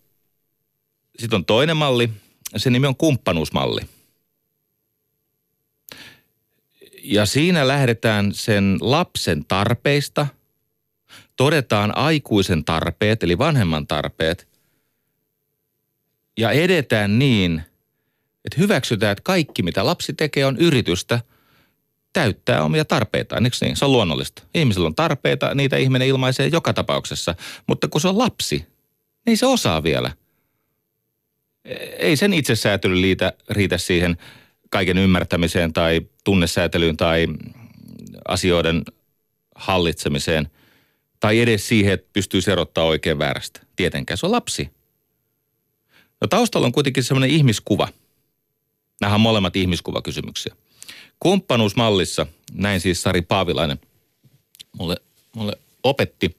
sitten on toinen malli. Se nimi on kumppanuusmalli. Ja siinä lähdetään sen lapsen tarpeista, todetaan aikuisen tarpeet, eli vanhemman tarpeet, ja edetään niin, että hyväksytään, että kaikki mitä lapsi tekee on yritystä täyttää omia tarpeitaan, eikö niin? Se on luonnollista. Ihmisellä on tarpeita, niitä ihminen ilmaisee joka tapauksessa, mutta kun se on lapsi, niin se osaa vielä. Ei sen itsesäätely liitä, riitä siihen kaiken ymmärtämiseen tai tunnesäätelyyn tai asioiden hallitsemiseen tai edes siihen, että pystyy erottaa oikein väärästä. Tietenkään se on lapsi. No taustalla on kuitenkin semmoinen ihmiskuva. Nämä on molemmat ihmiskuvakysymyksiä. Kumppanuusmallissa, näin siis Sari Paavilainen mulle, mulle opetti.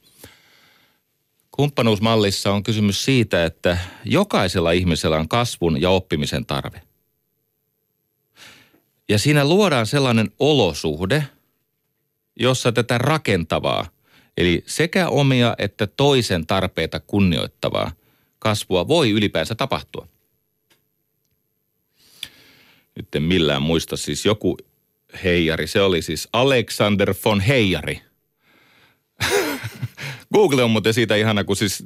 Kumppanuusmallissa on kysymys siitä, että jokaisella ihmisellä on kasvun ja oppimisen tarve. Ja siinä luodaan sellainen olosuhde, jossa tätä rakentavaa, eli sekä omia että toisen tarpeita kunnioittavaa kasvua voi ylipäänsä tapahtua. Nyt en millään muista siis joku heijari. Se oli siis Alexander von Heijari. Google on muuten siitä ihana, kun siis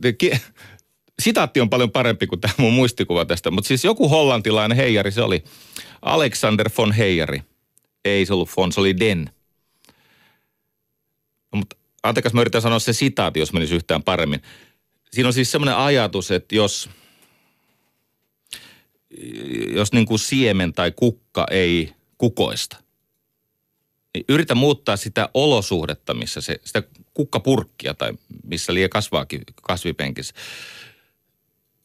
sitaatti on paljon parempi kuin tämä mun muistikuva tästä. Mutta siis joku hollantilainen heijari se oli. Alexander von Heijari. Ei se ollut von, se oli Den. No, mutta antakas mä yritän sanoa se sitaatti, jos menisi yhtään paremmin siinä on siis semmoinen ajatus, että jos, jos niin kuin siemen tai kukka ei kukoista, niin yritä muuttaa sitä olosuhdetta, missä se, sitä kukkapurkkia tai missä liian kasvaakin kasvipenkissä.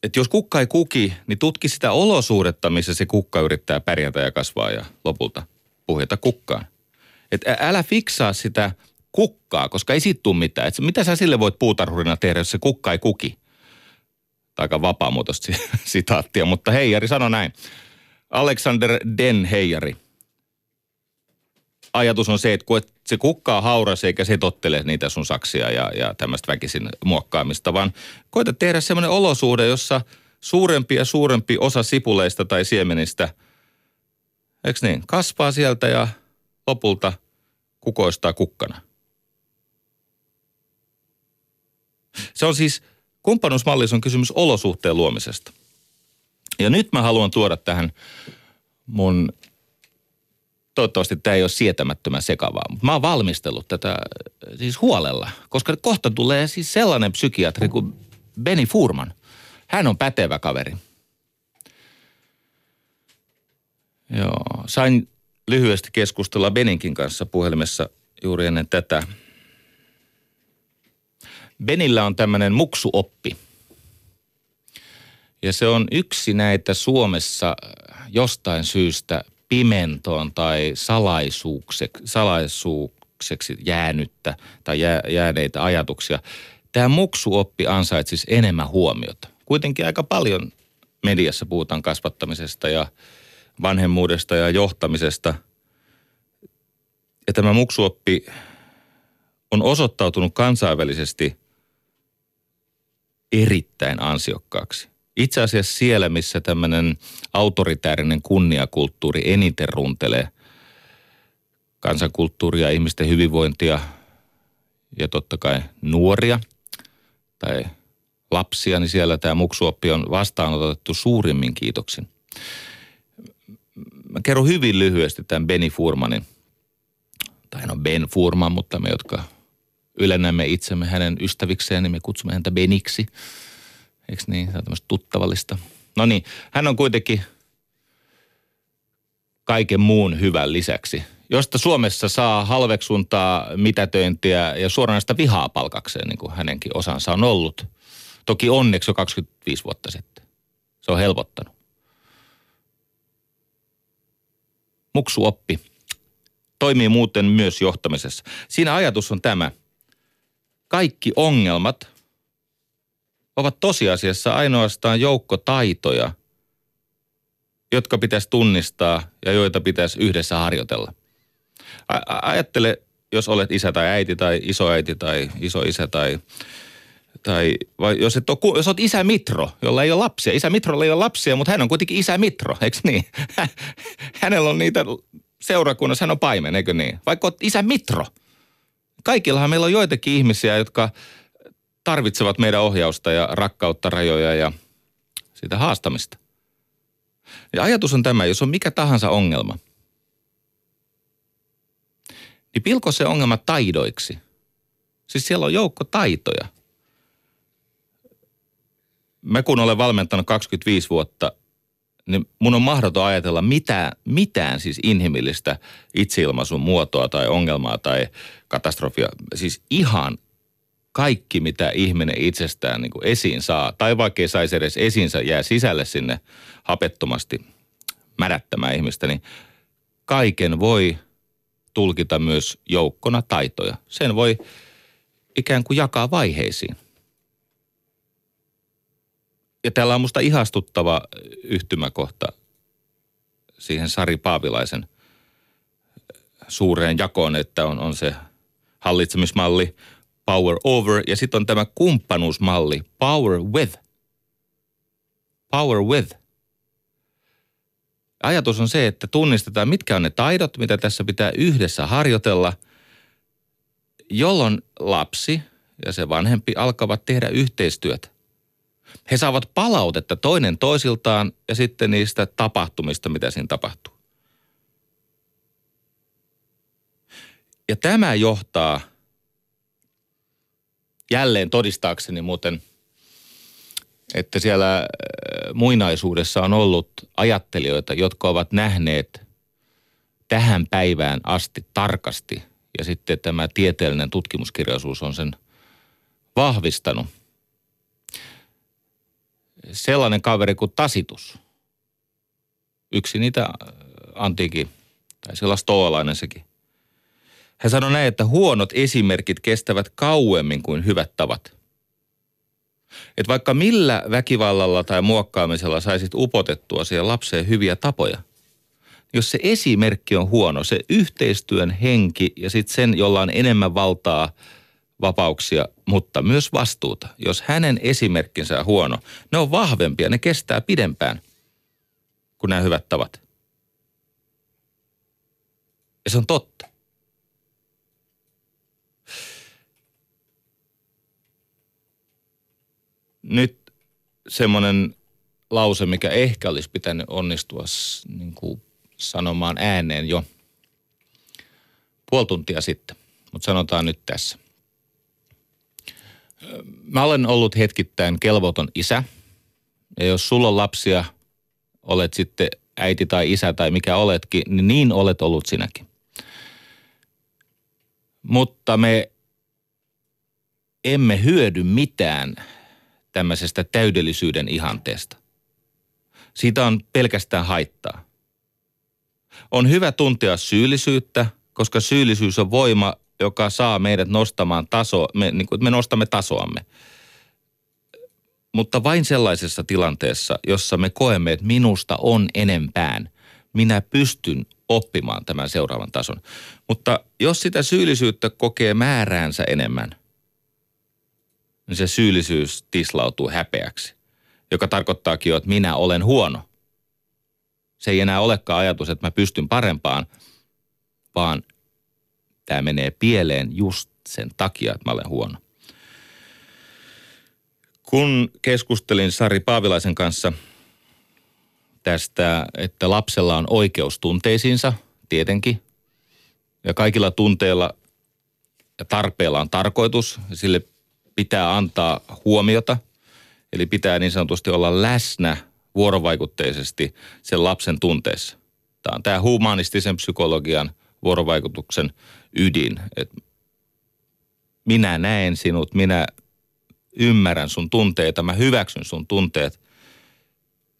Että jos kukka ei kuki, niin tutki sitä olosuhdetta, missä se kukka yrittää pärjätä ja kasvaa ja lopulta puhjata kukkaan. Että älä fiksaa sitä kukkaa, koska ei siitä tule mitään. Et mitä sä sille voit puutarhurina tehdä, jos se kukka ei kuki? Aika vapaamuotoista sitaattia, mutta Heijari sanoi näin. Alexander Den Heijari. Ajatus on se, että kun se kukkaa hauras eikä se tottele niitä sun saksia ja, ja tämmöistä väkisin muokkaamista, vaan koita tehdä semmoinen olosuhde, jossa suurempi ja suurempi osa sipuleista tai siemenistä, eikö niin, kasvaa sieltä ja lopulta kukoistaa kukkana. Se on siis, kumppanuusmallissa on kysymys olosuhteen luomisesta. Ja nyt mä haluan tuoda tähän mun, toivottavasti tämä ei ole sietämättömän sekavaa, mutta mä oon valmistellut tätä siis huolella, koska kohta tulee siis sellainen psykiatri kuin Benny Furman. Hän on pätevä kaveri. Joo, sain lyhyesti keskustella Beninkin kanssa puhelimessa juuri ennen tätä. Benillä on tämmöinen muksuoppi, Ja se on yksi näitä Suomessa jostain syystä pimentoon tai salaisuukseksi, jäänyttä tai jää, jääneitä ajatuksia. Tämä muksuoppi ansaitsisi enemmän huomiota. Kuitenkin aika paljon mediassa puhutaan kasvattamisesta ja vanhemmuudesta ja johtamisesta. Ja tämä muksuoppi on osoittautunut kansainvälisesti erittäin ansiokkaaksi. Itse asiassa siellä, missä tämmöinen autoritäärinen kunniakulttuuri eniten runtelee kansankulttuuria, ihmisten hyvinvointia ja totta kai nuoria tai lapsia, niin siellä tämä muksuoppi on vastaanotettu suurimmin kiitoksin. Mä kerron hyvin lyhyesti tämän Benny Furmanin, tai no Ben Furman, mutta me, jotka ylennämme itsemme hänen ystävikseen, niin me kutsumme häntä Beniksi. Eikö niin? Se on tämmöistä tuttavallista. No niin, hän on kuitenkin kaiken muun hyvän lisäksi, josta Suomessa saa halveksuntaa, mitätöintiä ja suoranaista vihaa palkakseen, niin kuin hänenkin osansa on ollut. Toki onneksi jo 25 vuotta sitten. Se on helpottanut. Muksu oppi. Toimii muuten myös johtamisessa. Siinä ajatus on tämä. Kaikki ongelmat ovat tosiasiassa ainoastaan joukko taitoja, jotka pitäisi tunnistaa ja joita pitäisi yhdessä harjoitella. Ajattele, jos olet isä tai äiti tai isoäiti tai isoisä tai tai vai jos, et ole, jos olet isä Mitro, jolla ei ole lapsia. Isä Mitrolla ei ole lapsia, mutta hän on kuitenkin isä Mitro, eikö niin? Hänellä on niitä seurakunnassa, hän on paimen, eikö niin? Vaikka olet isä Mitro. Kaikillahan meillä on joitakin ihmisiä, jotka tarvitsevat meidän ohjausta ja rakkautta, rajoja ja sitä haastamista. Ja ajatus on tämä, jos on mikä tahansa ongelma, niin pilko se ongelma taidoiksi. Siis siellä on joukko taitoja – mä kun olen valmentanut 25 vuotta, niin mun on mahdoton ajatella mitään, mitään siis inhimillistä itseilmaisun muotoa tai ongelmaa tai katastrofia. Siis ihan kaikki, mitä ihminen itsestään niin kuin esiin saa, tai vaikka ei saisi edes esiinsä, jää sisälle sinne hapettomasti mädättämään ihmistä, niin kaiken voi tulkita myös joukkona taitoja. Sen voi ikään kuin jakaa vaiheisiin ja täällä on musta ihastuttava yhtymäkohta siihen Sari Paavilaisen suureen jakoon, että on, on se hallitsemismalli power over ja sitten on tämä kumppanuusmalli power with. Power with. Ajatus on se, että tunnistetaan, mitkä on ne taidot, mitä tässä pitää yhdessä harjoitella, jolloin lapsi ja se vanhempi alkavat tehdä yhteistyötä. He saavat palautetta toinen toisiltaan ja sitten niistä tapahtumista, mitä siinä tapahtuu. Ja tämä johtaa jälleen todistaakseni muuten, että siellä äh, muinaisuudessa on ollut ajattelijoita, jotka ovat nähneet tähän päivään asti tarkasti. Ja sitten tämä tieteellinen tutkimuskirjallisuus on sen vahvistanut – sellainen kaveri kuin Tasitus. Yksi niitä äh, antiikin, tai sillä stoalainen sekin. Hän sanoi näin, että huonot esimerkit kestävät kauemmin kuin hyvät tavat. Et vaikka millä väkivallalla tai muokkaamisella saisit upotettua siihen lapseen hyviä tapoja, jos se esimerkki on huono, se yhteistyön henki ja sitten sen, jolla on enemmän valtaa – vapauksia, mutta myös vastuuta. Jos hänen esimerkkinsä on huono, ne on vahvempia, ne kestää pidempään kuin nämä hyvät tavat. Ja se on totta. Nyt semmoinen lause, mikä ehkä olisi pitänyt onnistua niin kuin sanomaan ääneen jo puoli tuntia sitten, mutta sanotaan nyt tässä – Mä olen ollut hetkittäin kelvoton isä. Ja jos sulla on lapsia, olet sitten äiti tai isä tai mikä oletkin, niin niin olet ollut sinäkin. Mutta me emme hyödy mitään tämmöisestä täydellisyyden ihanteesta. Siitä on pelkästään haittaa. On hyvä tuntea syyllisyyttä, koska syyllisyys on voima, joka saa meidät nostamaan tasoa, me, niin kuin, me nostamme tasoamme. Mutta vain sellaisessa tilanteessa, jossa me koemme, että minusta on enempään. Minä pystyn oppimaan tämän seuraavan tason. Mutta jos sitä syyllisyyttä kokee määräänsä enemmän, niin se syyllisyys tislautuu häpeäksi, joka tarkoittaakin jo, että minä olen huono. Se ei enää olekaan ajatus, että mä pystyn parempaan, vaan tämä menee pieleen just sen takia, että mä olen huono. Kun keskustelin Sari Paavilaisen kanssa tästä, että lapsella on oikeus tunteisiinsa, tietenkin, ja kaikilla tunteilla ja tarpeilla on tarkoitus, sille pitää antaa huomiota, eli pitää niin sanotusti olla läsnä vuorovaikutteisesti sen lapsen tunteessa. Tämä on tämä humanistisen psykologian vuorovaikutuksen ydin, että minä näen sinut, minä ymmärrän sun tunteita, mä hyväksyn sun tunteet.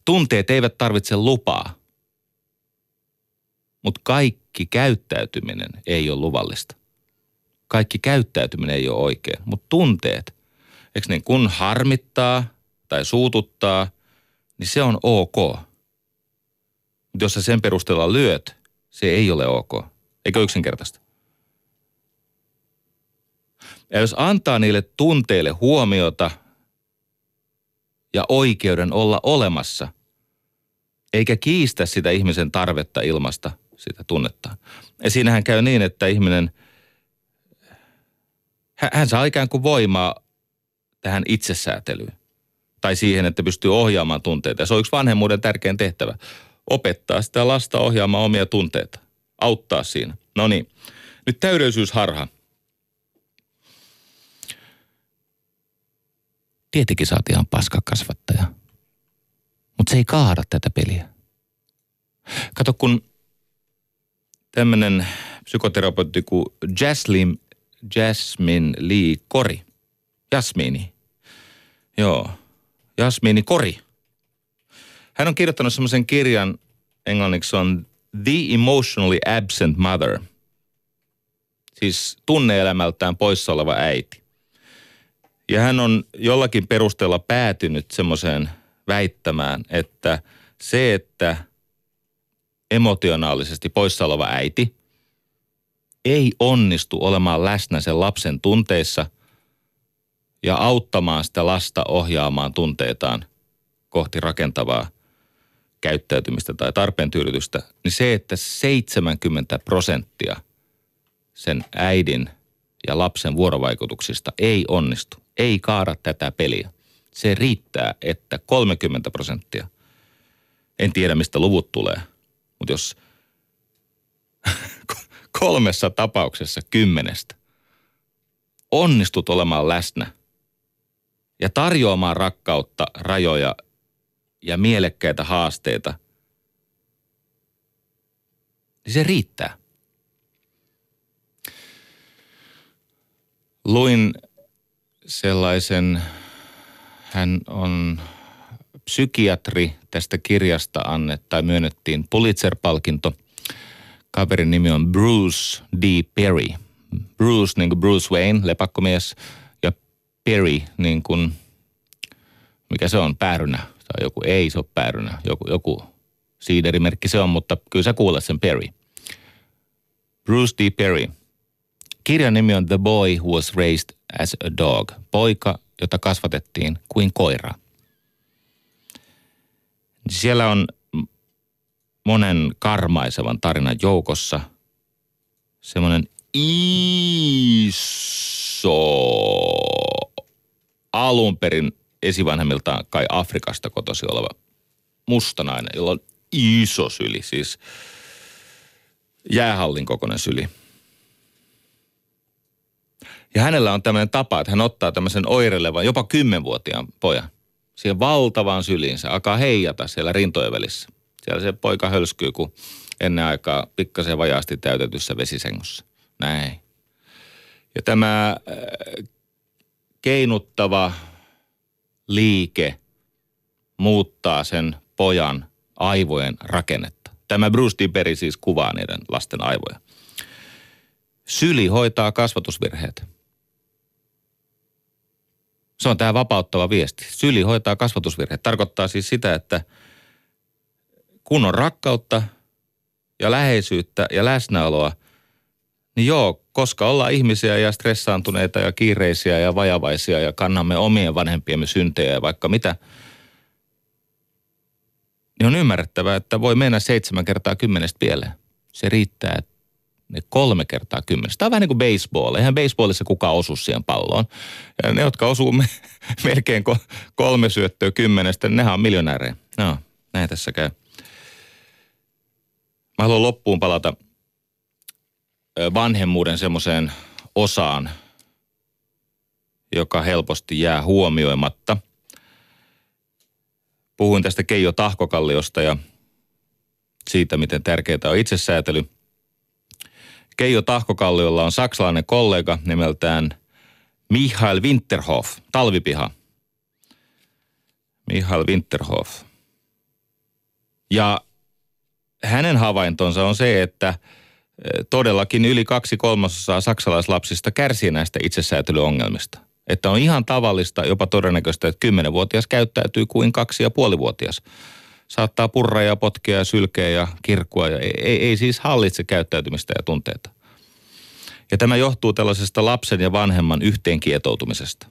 Tunteet eivät tarvitse lupaa, mutta kaikki käyttäytyminen ei ole luvallista. Kaikki käyttäytyminen ei ole oikein, mutta tunteet, eikö niin kun harmittaa tai suututtaa, niin se on ok. Mutta jos sä sen perusteella lyöt, se ei ole ok. Eikö yksinkertaista? Ja jos antaa niille tunteille huomiota ja oikeuden olla olemassa, eikä kiistä sitä ihmisen tarvetta ilmasta sitä tunnetta. Ja siinähän käy niin, että ihminen, hän saa ikään kuin voimaa tähän itsesäätelyyn. Tai siihen, että pystyy ohjaamaan tunteita. Ja se on yksi vanhemmuuden tärkein tehtävä. Opettaa sitä lasta ohjaamaan omia tunteita. Auttaa siinä. No niin. Nyt täydellisyysharha. Tietenkin saat ihan paskakasvattaja. Mutta se ei kaada tätä peliä. Kato, kun tämmöinen psykoterapeutti kuin Jasmine, Jasmine Lee Kori, Jasmini, joo, Jasmini Kori. Hän on kirjoittanut semmoisen kirjan, englanniksi on The Emotionally Absent Mother. Siis tunneelämältään poissa oleva äiti. Ja hän on jollakin perusteella päätynyt semmoiseen väittämään, että se, että emotionaalisesti poissa oleva äiti ei onnistu olemaan läsnä sen lapsen tunteissa ja auttamaan sitä lasta ohjaamaan tunteitaan kohti rakentavaa käyttäytymistä tai tarpeen tyydytystä, niin se, että 70 prosenttia sen äidin ja lapsen vuorovaikutuksista ei onnistu, ei kaada tätä peliä. Se riittää, että 30 prosenttia, en tiedä mistä luvut tulee, mutta jos kolmessa tapauksessa kymmenestä onnistut olemaan läsnä ja tarjoamaan rakkautta, rajoja ja mielekkäitä haasteita, niin se riittää. Luin sellaisen, hän on psykiatri tästä kirjasta annettu tai myönnettiin Pulitzer-palkinto. Kaverin nimi on Bruce D. Perry. Bruce niin kuin Bruce Wayne, lepakkomies, ja Perry niin kuin, mikä se on, päärynä. Tai joku, ei se ole päärynä, joku, joku siiderimerkki se on, mutta kyllä sä kuulet sen Perry. Bruce D. Perry. Kirjan nimi on The Boy Who Was Raised as a Dog. Poika, jota kasvatettiin kuin koira. Siellä on monen karmaisevan tarinan joukossa semmoinen iso alun perin esivanhemmiltaan kai Afrikasta kotosi oleva mustanainen, jolla on iso syli, siis jäähallin kokoinen syli. Ja hänellä on tämmöinen tapa, että hän ottaa tämmöisen oireilevan, jopa kymmenvuotiaan pojan – siihen valtavaan syliinsä, alkaa heijata siellä rintojen välissä. Siellä se poika hölskyy, kun ennen aikaa pikkasen vajaasti täytetyssä vesisengossa. Näin. Ja tämä äh, keinuttava liike muuttaa sen pojan aivojen rakennetta. Tämä Bruce Diberi siis kuvaa niiden lasten aivoja. Syli hoitaa kasvatusvirheet. Se on tämä vapauttava viesti. Syli hoitaa kasvatusvirheet. Tarkoittaa siis sitä, että kun on rakkautta ja läheisyyttä ja läsnäoloa, niin joo, koska ollaan ihmisiä ja stressaantuneita ja kiireisiä ja vajavaisia ja kannamme omien vanhempiemme syntejä ja vaikka mitä, niin on ymmärrettävää, että voi mennä seitsemän kertaa kymmenestä pieleen. Se riittää, että ne kolme kertaa kymmenestä. Tämä on vähän niin kuin baseball. Eihän baseballissa kukaan osu siihen palloon. Ja ne, jotka osuu me, melkein kolme syöttöä kymmenestä, niin nehän on miljonäärejä. No, näin tässä käy. Mä haluan loppuun palata vanhemmuuden semmoiseen osaan, joka helposti jää huomioimatta. Puhuin tästä Keijo Tahkokalliosta ja siitä, miten tärkeää on itsesäätely. Keijo Tahkokalliolla on saksalainen kollega nimeltään Michael Winterhoff, talvipiha. Michael Winterhoff. Ja hänen havaintonsa on se, että – todellakin yli kaksi kolmasosaa saksalaislapsista kärsii näistä itsesäätelyongelmista. Että on ihan tavallista, jopa todennäköistä, että kymmenenvuotias käyttäytyy kuin kaksi ja puolivuotias. Saattaa purra ja potkea ja sylkeä ja kirkkua ja ei, ei siis hallitse käyttäytymistä ja tunteita. Ja tämä johtuu tällaisesta lapsen ja vanhemman yhteenkietoutumisesta.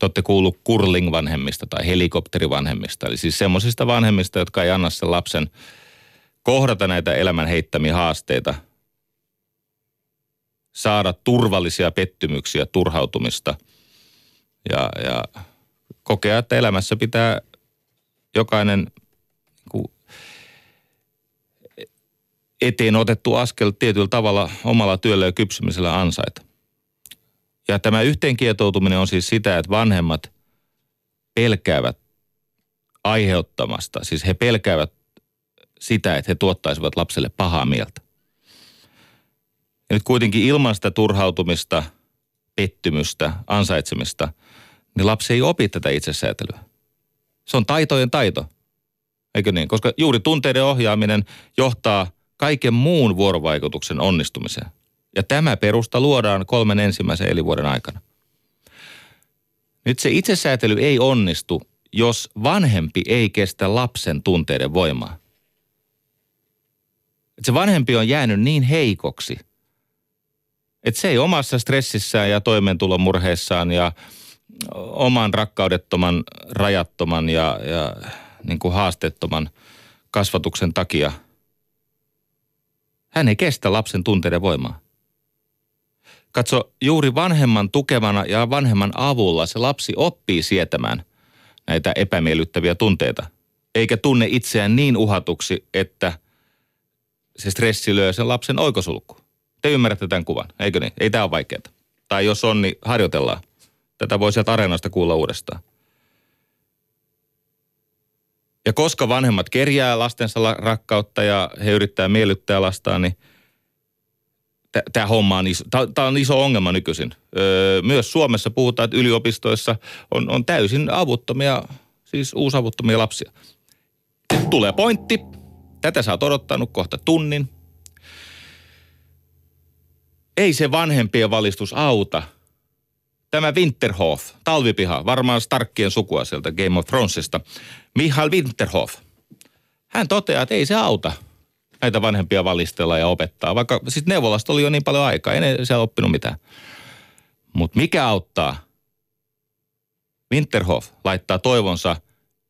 Te olette kuullut curling-vanhemmista tai helikopterivanhemmista, eli siis semmoisista vanhemmista, jotka ei anna sen lapsen kohdata näitä elämän heittämiä haasteita – saada turvallisia pettymyksiä, turhautumista ja, ja kokea, että elämässä pitää jokainen niin eteen otettu askel tietyllä tavalla omalla työllä ja kypsymisellä ansaita. Ja tämä yhteenkietoutuminen on siis sitä, että vanhemmat pelkäävät aiheuttamasta, siis he pelkäävät sitä, että he tuottaisivat lapselle pahaa mieltä. Ja nyt kuitenkin ilman sitä turhautumista, pettymystä, ansaitsemista, niin lapsi ei opi tätä itsesäätelyä. Se on taitojen taito. Eikö niin? Koska juuri tunteiden ohjaaminen johtaa kaiken muun vuorovaikutuksen onnistumiseen. Ja tämä perusta luodaan kolmen ensimmäisen elinvuoden aikana. Nyt se itsesäätely ei onnistu, jos vanhempi ei kestä lapsen tunteiden voimaa. Et se vanhempi on jäänyt niin heikoksi – että se ei omassa stressissään ja toimeentulon murheissaan ja oman rakkaudettoman, rajattoman ja, ja niin kuin haastettoman kasvatuksen takia, hän ei kestä lapsen tunteiden voimaa. Katso, juuri vanhemman tukevana ja vanhemman avulla se lapsi oppii sietämään näitä epämiellyttäviä tunteita, eikä tunne itseään niin uhatuksi, että se stressi lyö sen lapsen oikosulkuun. Te ymmärrätte tämän kuvan, eikö niin? Ei tämä ole vaikeaa. Tai jos on, niin harjoitellaan. Tätä voi sieltä areenasta kuulla uudestaan. Ja koska vanhemmat kerjää lastensa rakkautta ja he yrittää miellyttää lastaan, niin tämä homma on iso, tämä on iso ongelma nykyisin. Öö, myös Suomessa puhutaan, että yliopistoissa on, on täysin avuttomia, siis uusavuttomia lapsia. Tulee pointti. Tätä sä oot odottanut kohta tunnin ei se vanhempien valistus auta. Tämä Winterhoff, talvipiha, varmaan Starkkien sukua sieltä Game of Thronesista, Michael Winterhoff. Hän toteaa, että ei se auta näitä vanhempia valistella ja opettaa, vaikka siis neuvolasta oli jo niin paljon aikaa, ei ne oppinut mitään. Mutta mikä auttaa? Winterhoff laittaa toivonsa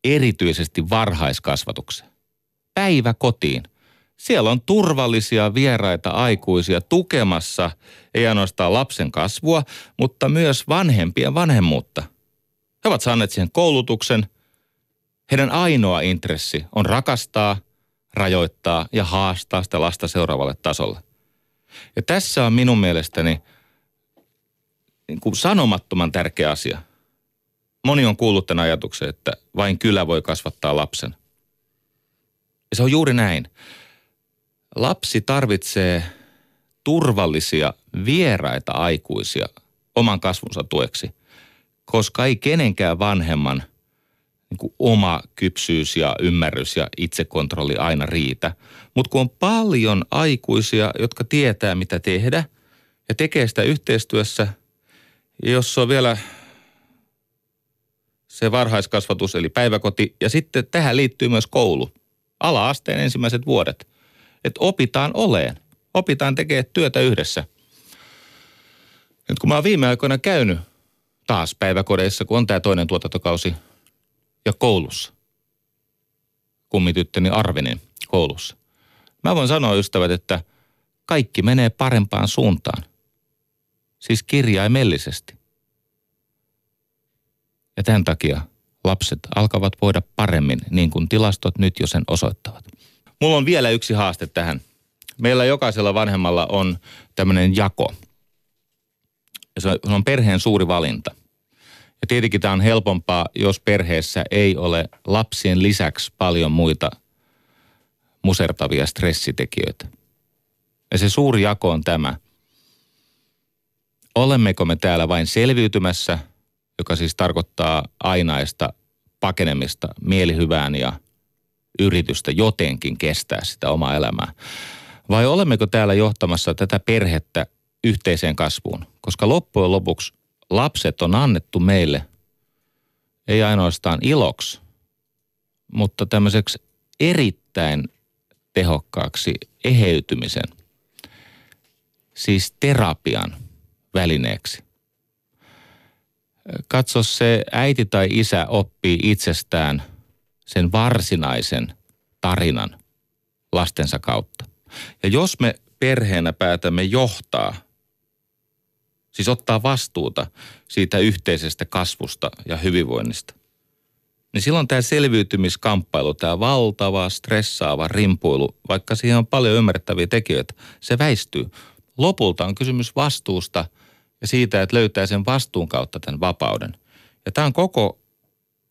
erityisesti varhaiskasvatukseen. Päivä kotiin – siellä on turvallisia vieraita aikuisia tukemassa ei ainoastaan lapsen kasvua, mutta myös vanhempien vanhemmuutta. He ovat saaneet siihen koulutuksen. Heidän ainoa intressi on rakastaa, rajoittaa ja haastaa sitä lasta seuraavalle tasolle. Ja tässä on minun mielestäni niin kuin sanomattoman tärkeä asia. Moni on kuullut tämän ajatuksen, että vain kylä voi kasvattaa lapsen. Ja se on juuri näin. Lapsi tarvitsee turvallisia, vieraita aikuisia oman kasvunsa tueksi, koska ei kenenkään vanhemman niin kuin oma kypsyys ja ymmärrys ja itsekontrolli aina riitä. Mutta kun on paljon aikuisia, jotka tietää mitä tehdä ja tekee sitä yhteistyössä, ja jos on vielä se varhaiskasvatus eli päiväkoti ja sitten tähän liittyy myös koulu, ala-asteen ensimmäiset vuodet. Että opitaan oleen, opitaan tekemään työtä yhdessä. Nyt kun mä oon viime aikoina käynyt taas päiväkodeissa, kun on tämä toinen tuotantokausi – ja koulussa. Kummityttöni Arvinin koulussa. Mä voin sanoa ystävät, että kaikki menee parempaan suuntaan. Siis kirjaimellisesti. Ja tämän takia lapset alkavat voida paremmin, niin kuin tilastot nyt jo sen osoittavat. Mulla on vielä yksi haaste tähän. Meillä jokaisella vanhemmalla on tämmöinen jako. Ja se on perheen suuri valinta. Ja tietenkin tämä on helpompaa, jos perheessä ei ole lapsien lisäksi paljon muita musertavia stressitekijöitä. Ja se suuri jako on tämä. Olemmeko me täällä vain selviytymässä, joka siis tarkoittaa ainaista pakenemista mielihyvään ja yritystä jotenkin kestää sitä omaa elämää. Vai olemmeko täällä johtamassa tätä perhettä yhteiseen kasvuun? Koska loppujen lopuksi lapset on annettu meille ei ainoastaan iloksi, mutta tämmöiseksi erittäin tehokkaaksi eheytymisen, siis terapian välineeksi. Katso se äiti tai isä oppii itsestään sen varsinaisen tarinan lastensa kautta. Ja jos me perheenä päätämme johtaa – Siis ottaa vastuuta siitä yhteisestä kasvusta ja hyvinvoinnista. Niin silloin tämä selviytymiskamppailu, tämä valtava, stressaava rimpuilu, vaikka siihen on paljon ymmärrettäviä tekijöitä, se väistyy. Lopulta on kysymys vastuusta ja siitä, että löytää sen vastuun kautta tämän vapauden. Ja tämä on koko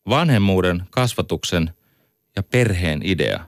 vanhemmuuden, kasvatuksen ja perheen idea.